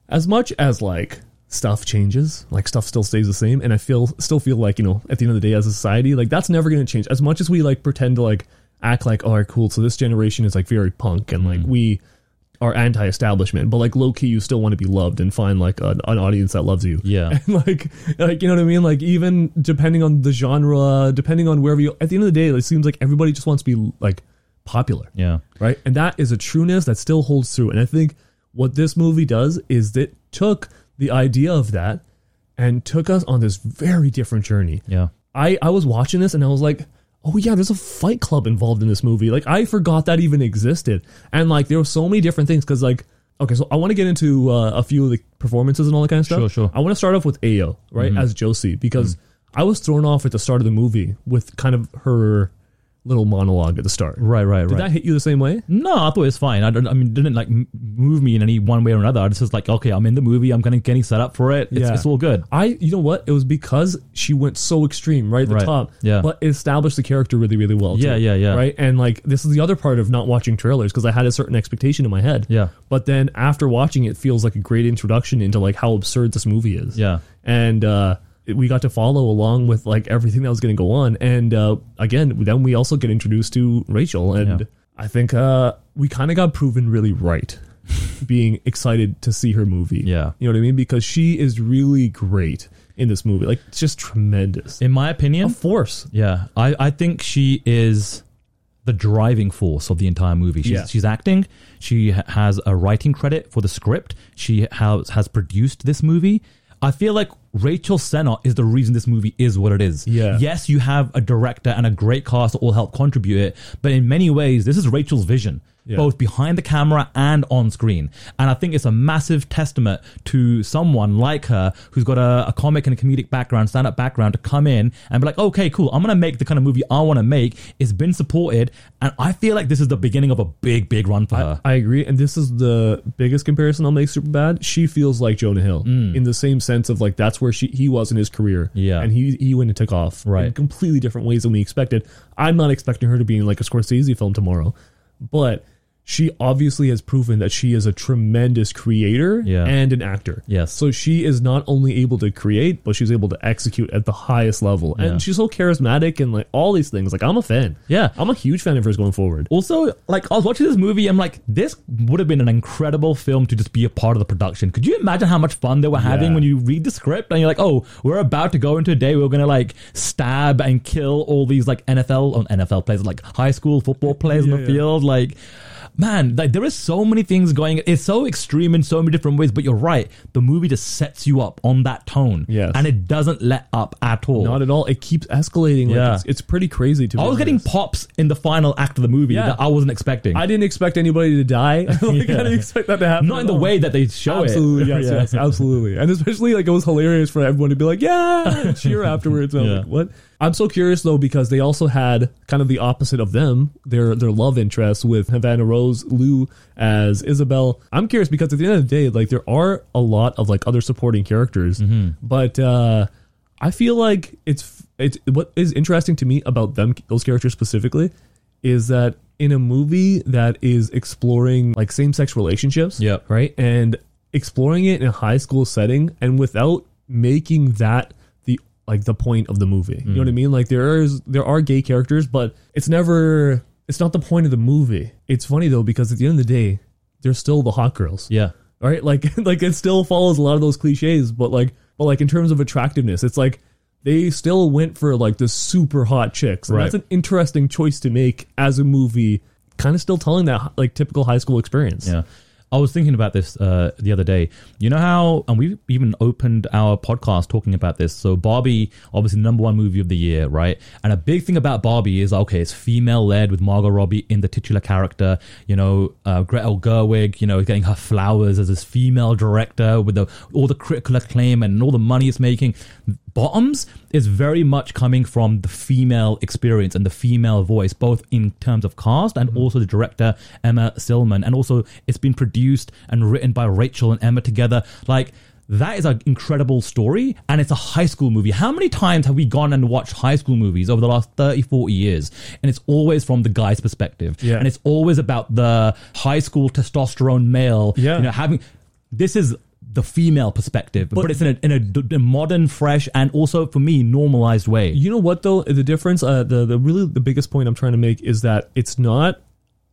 as much as like stuff changes, like stuff still stays the same, and I feel still feel like you know at the end of the day as a society, like that's never going to change. As much as we like pretend to like act like, all right, cool, so this generation is like very punk and like we are anti-establishment, but like low key, you still want to be loved and find like an, an audience that loves you. Yeah. [laughs] and like, like you know what I mean. Like even depending on the genre, depending on wherever you, at the end of the day, it seems like everybody just wants to be like popular yeah, right? And that is a trueness that still holds true. And I think what this movie does is it took the idea of that and took us on this very different journey. yeah. I I was watching this and I was like, oh yeah, there's a fight club involved in this movie. Like I forgot that even existed. And like there were so many different things because like okay, so I want to get into uh, a few of the performances and all that kind of stuff. Sure, sure. I want to start off with Ayo, right, as Josie because I was thrown off at the start of the movie with kind of her little monologue at the start. Right, right, Did right. that hit you the same way? No, I thought it was fine. I don't. I mean, it didn't like m- move me in any one way or another. I just was like, okay, I'm in the movie. I'm gonna getting set up for it. It's, Yeah. it's all good. I, you know what? It was because she went so extreme right at the Right. top. Yeah. But it established the character really, really well. Yeah, too, yeah, yeah. Right. And like, this is the other part of not watching trailers because I had a certain expectation in my head. Yeah. But then after watching it, it feels like a great introduction into like how absurd this movie is. Yeah. And, uh, it- we got to follow along with like everything that was going to go on. And, uh, again, then we also get introduced to Rachel. And Yeah. I think, uh, we kind of got proven really right [laughs] being excited to see her movie. Yeah. You know what I mean? Because she is really great in this movie. Like, just tremendous. In my opinion, A force. Yeah, I, I think she is the driving force of the entire movie. She's, Yeah. she's acting. She has a writing credit for the script. She has has produced this movie. I feel like Rachel Sennott is the reason this movie is what it is. Yeah. Yes, you have a director and a great cast that all help contribute it, but in many ways, this is Rachel's vision. Yeah. Both behind the camera and on screen. And I think it's a massive testament to someone like her who's got a, a comic and a comedic background, stand up background to come in and be like, okay, cool, I'm going to make the kind of movie I want to make. It's been supported. And I feel like this is the beginning of a big, big run for her. I agree. And this is the biggest comparison I'll make super bad. She feels like Jonah Hill in the same sense of like, that's where she he was in his career. Mm. Yeah. And he, he went and took off Right. in completely different ways than we expected. I'm not expecting her to be in like a Scorsese film tomorrow, but she obviously has proven that she is a tremendous creator Yeah. and an actor. Yes. So she is not only able to create, but she's able to execute at the highest level. Yeah. And she's so charismatic and like all these things. Like I'm a fan. Yeah. I'm a huge fan of hers going forward. Also, like I was watching this movie, I'm like, this would have been an incredible film to just be a part of the production. Could you imagine how much fun they were having Yeah. when you read the script and you're like, oh, we're about to go into a day we're gonna like stab and kill all these like NFL on NFL players, like high school football players in the field, like. Man, like there is so many things going. It's so extreme in so many different ways. But you're right. The movie just sets you up on that tone, Yes. and it doesn't let up at all. Not at all. It keeps escalating. Like Yeah. it's, it's pretty crazy to I was getting pops in the final act of the movie Yeah. that I wasn't expecting. I didn't expect anybody to die. [laughs] like, I didn't expect that to happen. Not in the way that they show absolutely, it. Yes, [laughs] yes, absolutely. And especially like it was hilarious for everyone to be like, yeah, cheer afterwards. And I was like, what? I'm so curious though because they also had kind of the opposite of them, their their love interest with Havana Rose Liu as Isabel. I'm curious because at the end of the day, like there are a lot of like other supporting characters, Mm-hmm. but uh I feel like it's it's what is interesting to me about them those characters specifically is that in a movie that is exploring like same sex relationships, Yep. right, and exploring it in a high school setting, and without making that like the point of the movie. You know what I Mm. mean? Like there is there are gay characters, but it's never it's not the point of the movie. It's funny though because at the end of the day, they're still the hot girls Yeah. right? [laughs] Like like it still follows a lot of those cliches, but like but like in terms of attractiveness, it's like they still went for like the super hot chicks. And Right. that's an interesting choice to make as a movie, kind of still telling that like typical high school experience. Yeah. I was thinking about this uh, the other day. You know how, and we even opened our podcast talking about this. So Barbie, obviously number one movie of the year, right? And a big thing about Barbie is okay, it's female led with Margot Robbie in the titular character. You know, uh, Greta Gerwig, you know, getting her flowers as this female director with the all the critical acclaim and all the money it's making. Bottoms is very much coming from the female experience and the female voice, both in terms of cast and mm. also the director Emma Seligman, and also it's been produced and written by Rachel and Emma together. Like that is an incredible story, and it's a high school movie. How many times have we gone and watched high school movies over the last 30, 40 years? And it's always from the guy's perspective, Yeah. and it's always about the high school testosterone male, Yeah. you know, having this is the female perspective, but, But- it's in a, in a d- a modern, fresh, and also for me normalized way. You know what though? The difference, uh, the the really the biggest point I'm trying to make is that it's not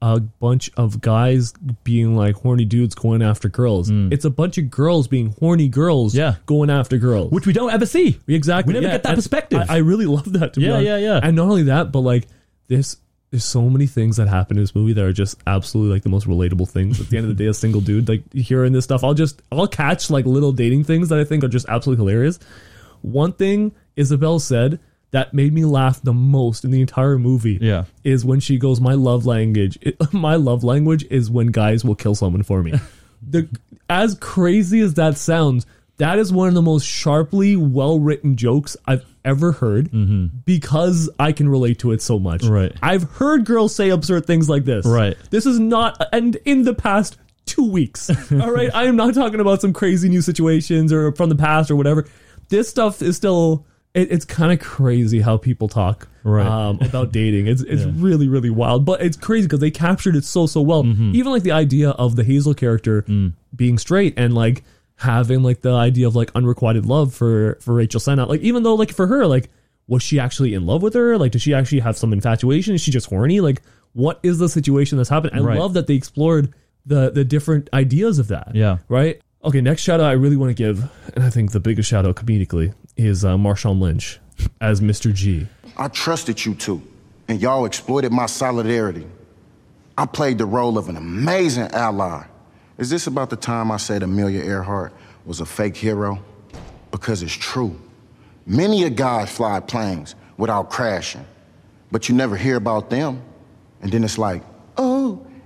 a bunch of guys being like horny dudes going after girls. It's a bunch of girls being horny girls Mm. Yeah. going after girls. which we don't ever see. We exactly. We never yeah. get that perspective. I, I really love that. To be Yeah, honest. yeah, yeah. And not only that, but like this, there's so many things that happen in this movie that are just absolutely like the most relatable things. At the end of the day, a single dude like hearing this stuff, I'll just I'll catch like little dating things that I think are just absolutely hilarious. One thing Isabel said that made me laugh the most in the entire movie. Yeah. is when she goes, "My love language, [laughs] my love language is when guys will kill someone for me." [laughs] the as crazy as that sounds, that is one of the most sharply well written jokes I've ever heard because I can relate to it so much. Mm-hmm. Right. I've heard girls say absurd things like this. Right. This is not, and in the past two weeks. [laughs] all right. I am not talking about some crazy new situations or from the past or whatever. This stuff is still. It, it's kind of crazy how people talk Right. um, about [laughs] dating. It's it's Yeah. really really wild, but it's crazy because they captured it so so well. Mm-hmm. Even like the idea of the Hazel character Mm. being straight and like having like the idea of like unrequited love for for Rachel Sennott. Like even though like for her like was she actually in love with her? Like does she actually have some infatuation? Is she just horny? Like what is the situation that's happened? I Right. love that they explored the the different ideas of that. Yeah. Right. Okay. Next shout out I really want to give, and I think the biggest shout out comedically is uh, Marshawn Lynch [laughs] as Mr. G. I trusted you two, and y'all exploited my solidarity. I played the role of an amazing ally. Is this about the time I said Amelia Earhart was a fake hero? Because it's true. Many a guy fly planes without crashing, but you never hear about them. And then it's like,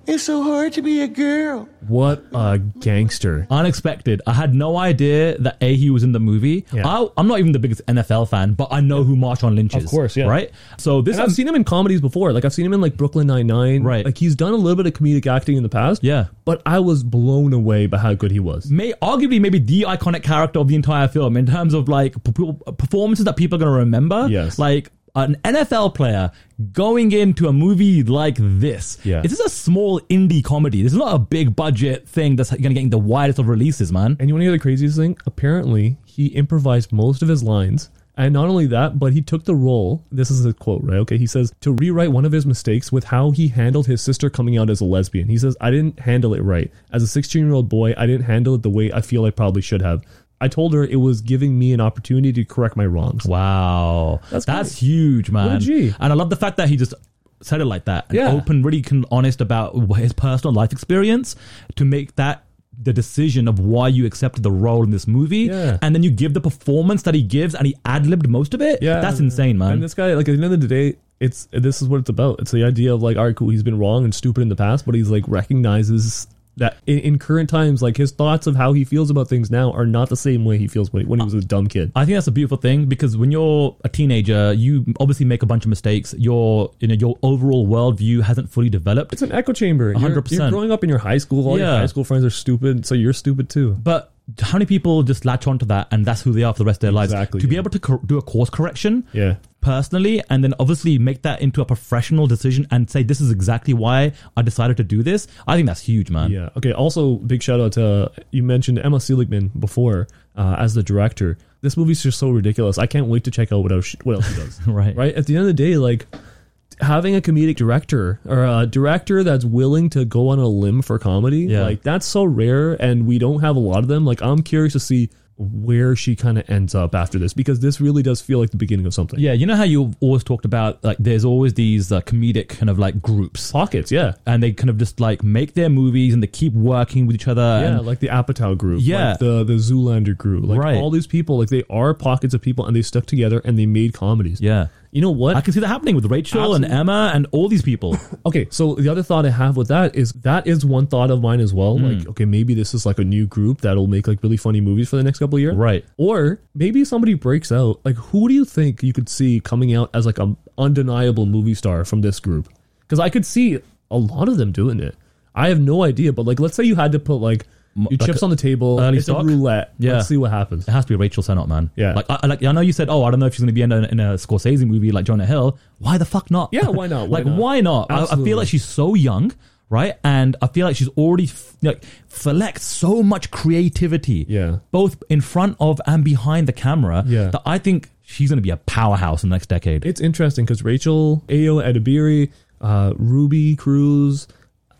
it's so hard to be a girl. What a gangster. Unexpected. I had no idea that A, he was in the movie. Yeah. I, I'm not even the biggest NFL fan, but I know who Marshawn Lynch is. Of course, yeah. Right? So this And I've seen him in comedies before. Like I've seen him in like Brooklyn Nine Nine. Right. Like he's done a little bit of comedic acting in the past. Yeah. But I was blown away by how good he was. may arguably maybe the iconic character of the entire film in terms of like p- p- performances that people are going to remember. Yes. Like an NFL player going into a movie like this. Yeah. This is a small indie comedy. This is not a big budget thing that's going to get the widest of releases, man. And you want to hear the craziest thing? Apparently, he improvised most of his lines. And not only that, but he took the role. This is a quote, right? Okay. He says to rewrite one of his mistakes with how he handled his sister coming out as a lesbian. He says, I didn't handle it right. As a 16 year old boy, I didn't handle it the way I feel I probably should have. I told her it was giving me an opportunity to correct my wrongs. Wow. That's That's, great. huge, man. What a G. And I love the fact that he just said it like that. and Yeah. Open, really honest about his personal life experience to make that the decision of why you accepted the role in this movie. Yeah. And then you give the performance that he gives and he ad libbed most of it. Yeah. That's insane, man. And this guy, like at the end of the day, it's this is what it's about. It's the idea of like, all right, cool, he's been wrong and stupid in the past, but he's like recognizes that in, in current times, like his thoughts of how he feels about things now are not the same way he feels when he, when he was a dumb kid. I think that's a beautiful thing because when you're a teenager, you obviously make a bunch of mistakes. Your you know your overall worldview hasn't fully developed. It's an echo chamber. You're- 100%. You're, growing up in your high school. All your Yeah. high school friends are stupid, so you're stupid too. But how many people just latch onto that and that's who they are for the rest of their lives? Exactly, To be able to cor- do a course correction Yeah. personally and then obviously make that into a professional decision and say this is exactly why I decided to do this, I think that's huge, man. Yeah. Okay. Also, big shout out to you mentioned Emma Seligman before uh, as the director. This movie's just so ridiculous. I can't wait to check out what else she, what else she does. [laughs] Right. Right. At the end of the day, like having a comedic director or a director that's willing to go on a limb for comedy, Yeah. like that's so rare, and we don't have a lot of them. Like I'm curious to see where she kind of ends up after this because this really does feel like the beginning of something. Yeah, you know how you've always talked about like there's always these uh, comedic kind of like groups Pockets. Yeah. and they kind of just like make their movies and they keep working with each other. Yeah, and, like the Apatow group, Yeah. like the the Zoolander group, like Right. all these people, like they are pockets of people, and they stuck together and they made comedies. yeah. You know what? I can see that happening with Rachel and Emma and all these people. [laughs] okay, so the other thought I have with that is that is one thought of mine as well. Hmm. Like, okay, maybe this is like a new group that'll make like really funny movies for the next couple of years, Right. Or maybe somebody breaks out. Like, who do you think you could see coming out as like a undeniable movie star from this group? Because I could see a lot of them doing it. I have no idea, but like, let's say you had to put like your like chips on the table, early it's stock? a roulette. Yeah. Let's see what happens. It has to be Rachel Sennott, man. Yeah. Like, I, like I know you said, oh, I don't know if she's going to be in a, in a Scorsese movie like Jonah Hill. Why the fuck not? Yeah, why not? [laughs] Why like, not? why not? I, I feel like she's so young, right? And I feel like she's already f- like select so much creativity, Yeah. both in front of and behind the camera. Yeah. that I think she's going to be a powerhouse in the next decade. It's interesting because Rachel, Ayo Edibiri, uh, Ruby Cruz,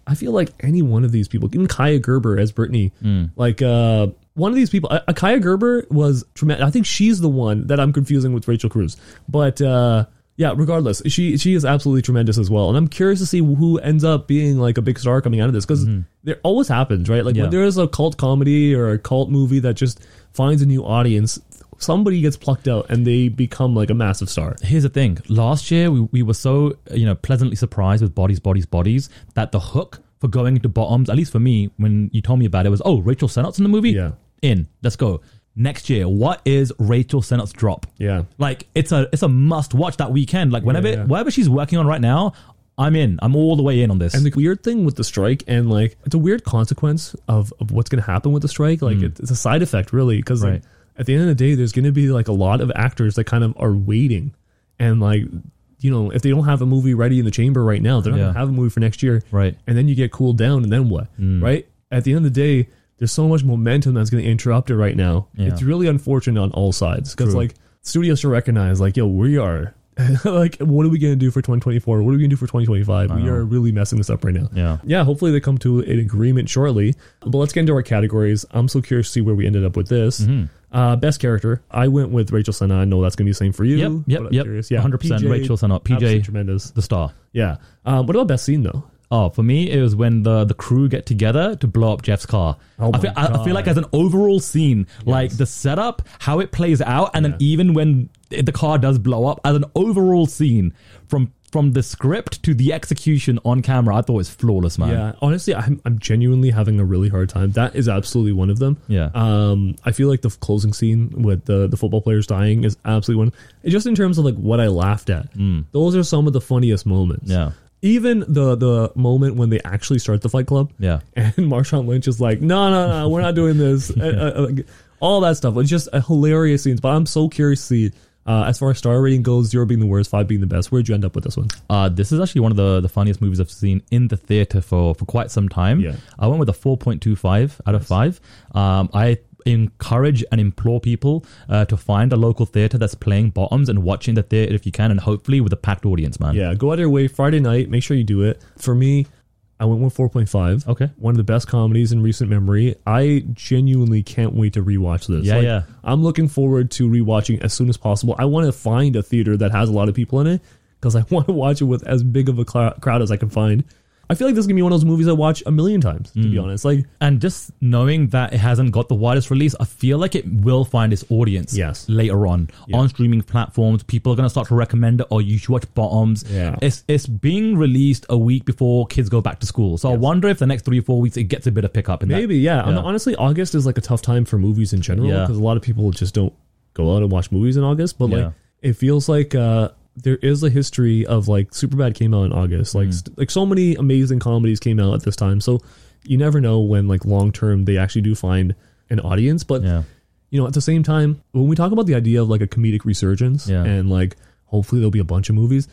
I feel like any one of these people, even Kaia Gerber as Brittany, Mm. like uh, one of these people, uh, Kaia Gerber was tremendous. I think she's the one that I'm confusing with Rachel Cruz, but uh, yeah, regardless, she she is absolutely tremendous as well, and I'm curious to see who ends up being like a big star coming out of this because there always happens, right? Like Mm-hmm. Yeah. when there is a cult comedy or a cult movie that just finds a new audience. Somebody gets plucked out and they become like a massive star. Here's the thing. Last year, we, we were so, you know, pleasantly surprised with Bodies, Bodies, Bodies that the hook for going into bottoms, at least for me, when you told me about it, was, oh, Rachel Sennott's in the movie? Yeah. In. Let's go. Next year, what is Rachel Sennott's drop? Yeah. Like, it's a it's a must watch that weekend. Like, whenever, yeah. whatever she's working on right now, I'm in. I'm all the way in on this. And the weird thing with the strike, and like, it's a weird consequence of, of what's going to happen with the strike. Like, it, it's a side effect, really, because Mm. Right. like, at the end of the day, there's going to be like a lot of actors that kind of are waiting, and like, you know, if they don't have a movie ready in the chamber right now, they're not Yeah. going to have a movie for next year, Right. And then you get cooled down, and then what, Mm. right? At the end of the day, there's so much momentum that's going to interrupt it right now. Yeah. It's really unfortunate on all sides because like studios should recognize, like, yo, we are. [laughs] like what are we gonna do for 2024 what are we gonna do for 2025 we are really messing this up right now Yeah. yeah, hopefully they come to an agreement shortly. But let's get into our categories. I'm so curious to see where we ended up with this. Mm-hmm. Uh, best character, I went with Rachel Sennott. I know that's going to be the same for you. Yep, yep, but I'm yep. curious. Yeah, 100% PJ, Rachel absolutely PJ, tremendous. the star. Yeah. Um, what about best scene though? Oh, for me, it was when the the crew get together to blow up Jeff's car. Oh I, feel, I, I feel like as an overall scene, like the setup, how it plays out, and then even when the car does blow up, as an overall scene from from the script to the execution on camera, I thought it was flawless, man. Yeah, honestly, I'm, I'm genuinely having a really hard time. That is absolutely one of them. Yeah. Um, I feel like the closing scene with the the football players dying is absolutely one. Just in terms of like what I laughed at. Those are some of the funniest moments. Mm. Yeah. Even the the moment when they actually start the Fight Club. Yeah. [laughs] And Marshawn Lynch is like, no, no, no, we're not doing this. [laughs] Uh, uh, uh, all that stuff. It's just a hilarious scenes. But I'm so curious to see Uh, as far as star rating goes, zero being the worst, five being the best. Where'd you end up with this one? Uh, this is actually one of the, the funniest movies I've seen in the theater for, for quite some time. Yeah. I went with a 4.25 out of 5. Um, I encourage and implore people uh, to find a local theater that's playing bottoms and watching the theater if you can, and hopefully with a packed audience, man. Yeah, go out of your way Friday night. Make sure you do it. For me, I went with 4.5. Okay. One of the best comedies in recent memory. I genuinely can't wait to rewatch this. Yeah, yeah. I'm looking forward to rewatching as soon as possible. I want to find a theater that has a lot of people in it because I [laughs] want to watch it with as big of a cl- crowd as I can find. I feel like this is gonna be one of those movies I watch a million times. To Mm. be honest, like And just knowing that it hasn't got the widest release, I feel like it will find its audience Yes. later on on streaming platforms. People are going to start to recommend it, or you should watch Bottoms. Yeah. It's it's being released a week before kids go back to school. So I wonder if the next three or four weeks it gets a bit of pickup in that. maybe yeah. And honestly, August is like a tough time for movies in general Yeah. because a lot of people just don't go out and watch movies in August. But Yeah. like, it feels like uh, there is a history of like Superbad came out in August. Like, Mm. st- like so many amazing comedies came out at this time. So you never know when like long term they actually do find an audience. But Yeah. you know, at the same time, when we talk about the idea of like a comedic resurgence Yeah. and like hopefully there'll be a bunch of movies,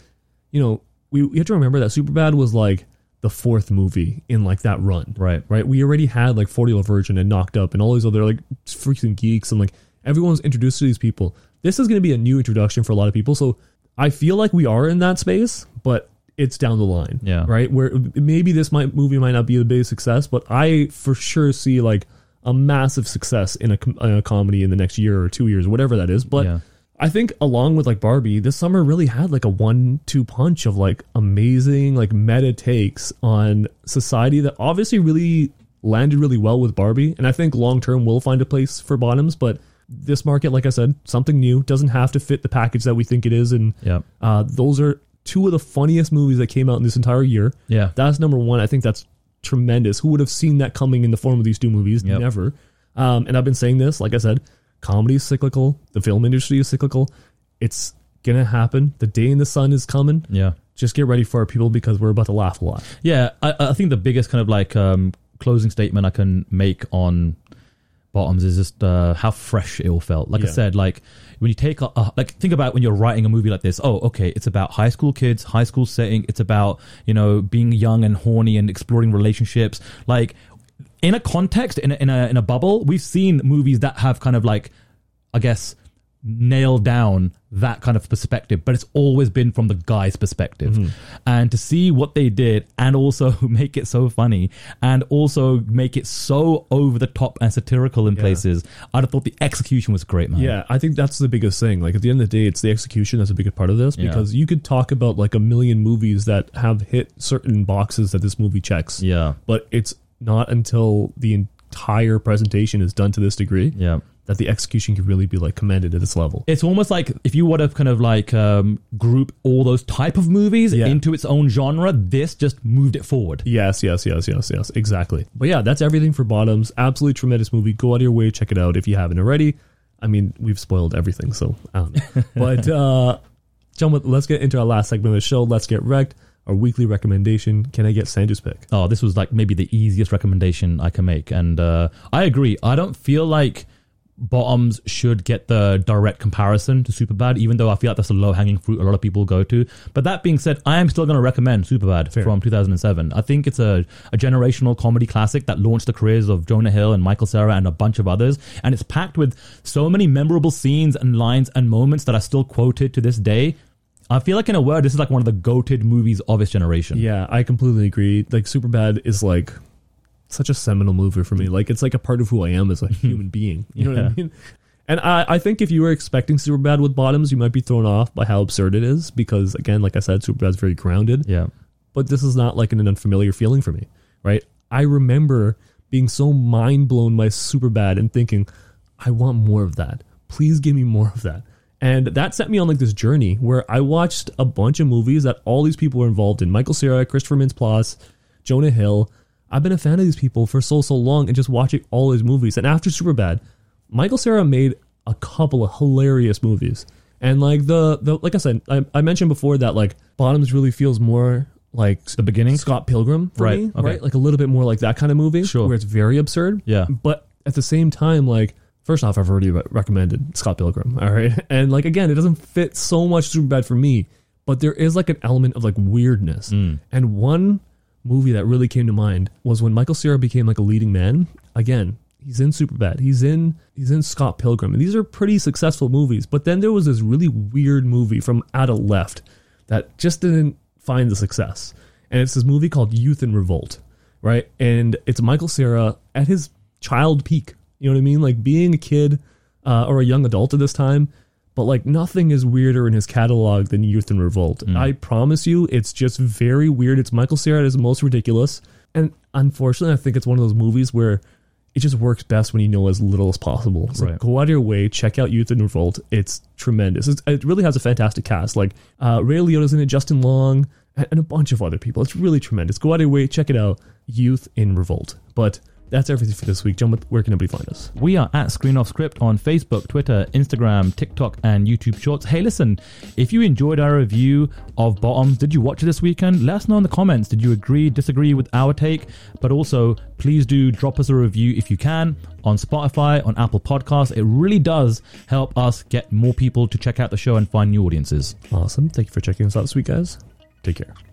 you know, we, we have to remember that Superbad was like the fourth movie in like that run. Right. Right. We already had like 40 Year Virgin and Knocked Up and all these other like freaking geeks and like everyone's introduced to these people. This is going to be a new introduction for a lot of people. So I feel like we are in that space, but it's down the line. Yeah. Right. Where maybe this might movie might not be a big success, but I for sure see like a massive success in a, in a comedy in the next year or two years, whatever that is. But Yeah. I think along with like Barbie, this summer really had like a one-two punch of like amazing like meta takes on society that obviously really landed really well with Barbie, and I think long term will find a place for Bottoms. But this market, like I said, something new doesn't have to fit the package that we think it is, and Yeah. uh, those are two of the funniest movies that came out in this entire year. Yeah. That's number one. I think that's tremendous. Who would have seen that coming in the form of these two movies? Yep. Never. Um, and I've been saying this, like I said, comedy is cyclical. The film industry is cyclical. It's gonna happen. The day in the sun is coming. Yeah. Just get ready for it, people, because we're about to laugh a lot. Yeah, I, I think the biggest kind of like um, closing statement I can make on Bottoms is just uh, how fresh it all felt. Like I said, like when you take a, a like think about when you're writing a movie like this. Oh, okay, it's about high school kids, high school setting. It's about you know being young and horny and exploring relationships. Like in a context, in a, in a in a bubble, we've seen movies that have kind of like, I guess, nailed down that kind of perspective, but it's always been from the guy's perspective. Mm-hmm. And to see what they did and also [laughs] make it so funny and also make it so over the top and satirical in places, I'd have thought the execution was great, man. Yeah, I think that's the biggest thing. Like at the end of the day, it's the execution that's a big part of this Yeah. because you could talk about like a million movies that have hit certain boxes that this movie checks. Yeah. But it's not until the entire presentation is done to this degree Yeah. That the execution can really be like commended at this level. It's almost like if you would have kind of like um, group all those type of movies Yeah. into its own genre, this just moved it forward. Yes, yes, yes, yes, yes, exactly. But yeah, that's everything for Bottoms. Absolutely tremendous movie. Go out of your way, check it out if you haven't already. I mean, we've spoiled everything, so I don't know. [laughs] but uh, John, let's get into our last segment of the show. Let's get wrecked. Our weekly recommendation. Can I get Sandhu's pick? Oh, this was like maybe the easiest recommendation I can make, and uh, I agree. I don't feel like Bottoms should get the direct comparison to Superbad, even though I feel like that's a low hanging fruit a lot of people go to. But that being said, I am still going to recommend Superbad Fair. from 2007. I think it's a, a generational comedy classic that launched the careers of Jonah Hill and Michael Cera and a bunch of others, and it's packed with so many memorable scenes and lines and moments that are still quoted to this day. I feel like, in a word, this is like one of the goated movies of its generation. Yeah, I completely agree. Like Superbad is like such a seminal movie for me. Like it's like a part of who I am as a [laughs] human being. You know what I mean? And I, I think if you were expecting Superbad with bottoms, you might be thrown off by how absurd it is because again, like I said, Superbad's very grounded. Yeah. But this is not like an unfamiliar feeling for me, right? I remember being so mind blown by Superbad and thinking, I want more of that. Please give me more of that. And that set me on like this journey where I watched a bunch of movies that all these people were involved in. Michael Cera, Christopher Mintz-Plasse, Jonah Hill. I've been a fan of these people for so so long and just watching all his movies. And after Superbad, Michael Cera made a couple of hilarious movies. And like the the like I said, I, I mentioned before that like Bottoms really feels more like The beginning? Scott Pilgrim for Right, me, okay. right? Like a little bit more like that kind of movie, Sure. where it's very absurd. Yeah. but at the same time, like First off, I've already re- recommended Scott Pilgrim. [laughs] All right, and like again, it doesn't fit so much super bad for me, but there is like an element of like weirdness. Mm. And one movie that really came to mind was when Michael Cera became like a leading man. Again, he's in Superbad. He's in he's in Scott Pilgrim. And these are pretty successful movies. But then there was this really weird movie from Adult Left that just didn't find the success. And it's this movie called Youth in Revolt, right? And it's Michael Cera at his child peak. You know what I mean? Like being a kid uh, or a young adult at this time. But like nothing is weirder in his catalog than Youth in Revolt. I promise you, it's just very weird. It's Michael Cera at his most ridiculous. And unfortunately, I think it's one of those movies where it just works best when you know as little as possible. So Right. go out of your way, check out Youth in Revolt. It's tremendous. It's, it really has a fantastic cast. Like uh, Ray Liotta's in it, Justin Long, and, and a bunch of other people. It's really tremendous. Go out of your way, check it out. Youth in Revolt. But that's everything for this week. John, where can everybody find us? We are at Screen Off Script on Facebook, Twitter, Instagram, TikTok, and YouTube Shorts. Hey, listen, if you enjoyed our review of Bottoms, did you watch it this weekend? Let us know in the comments. Did you agree, disagree with our take? But also, please do drop us a review if you can on Spotify, on Apple Podcasts. It really does help us get more people to check out the show and find new audiences. Awesome. Thank you for checking us out this week, guys. Take care.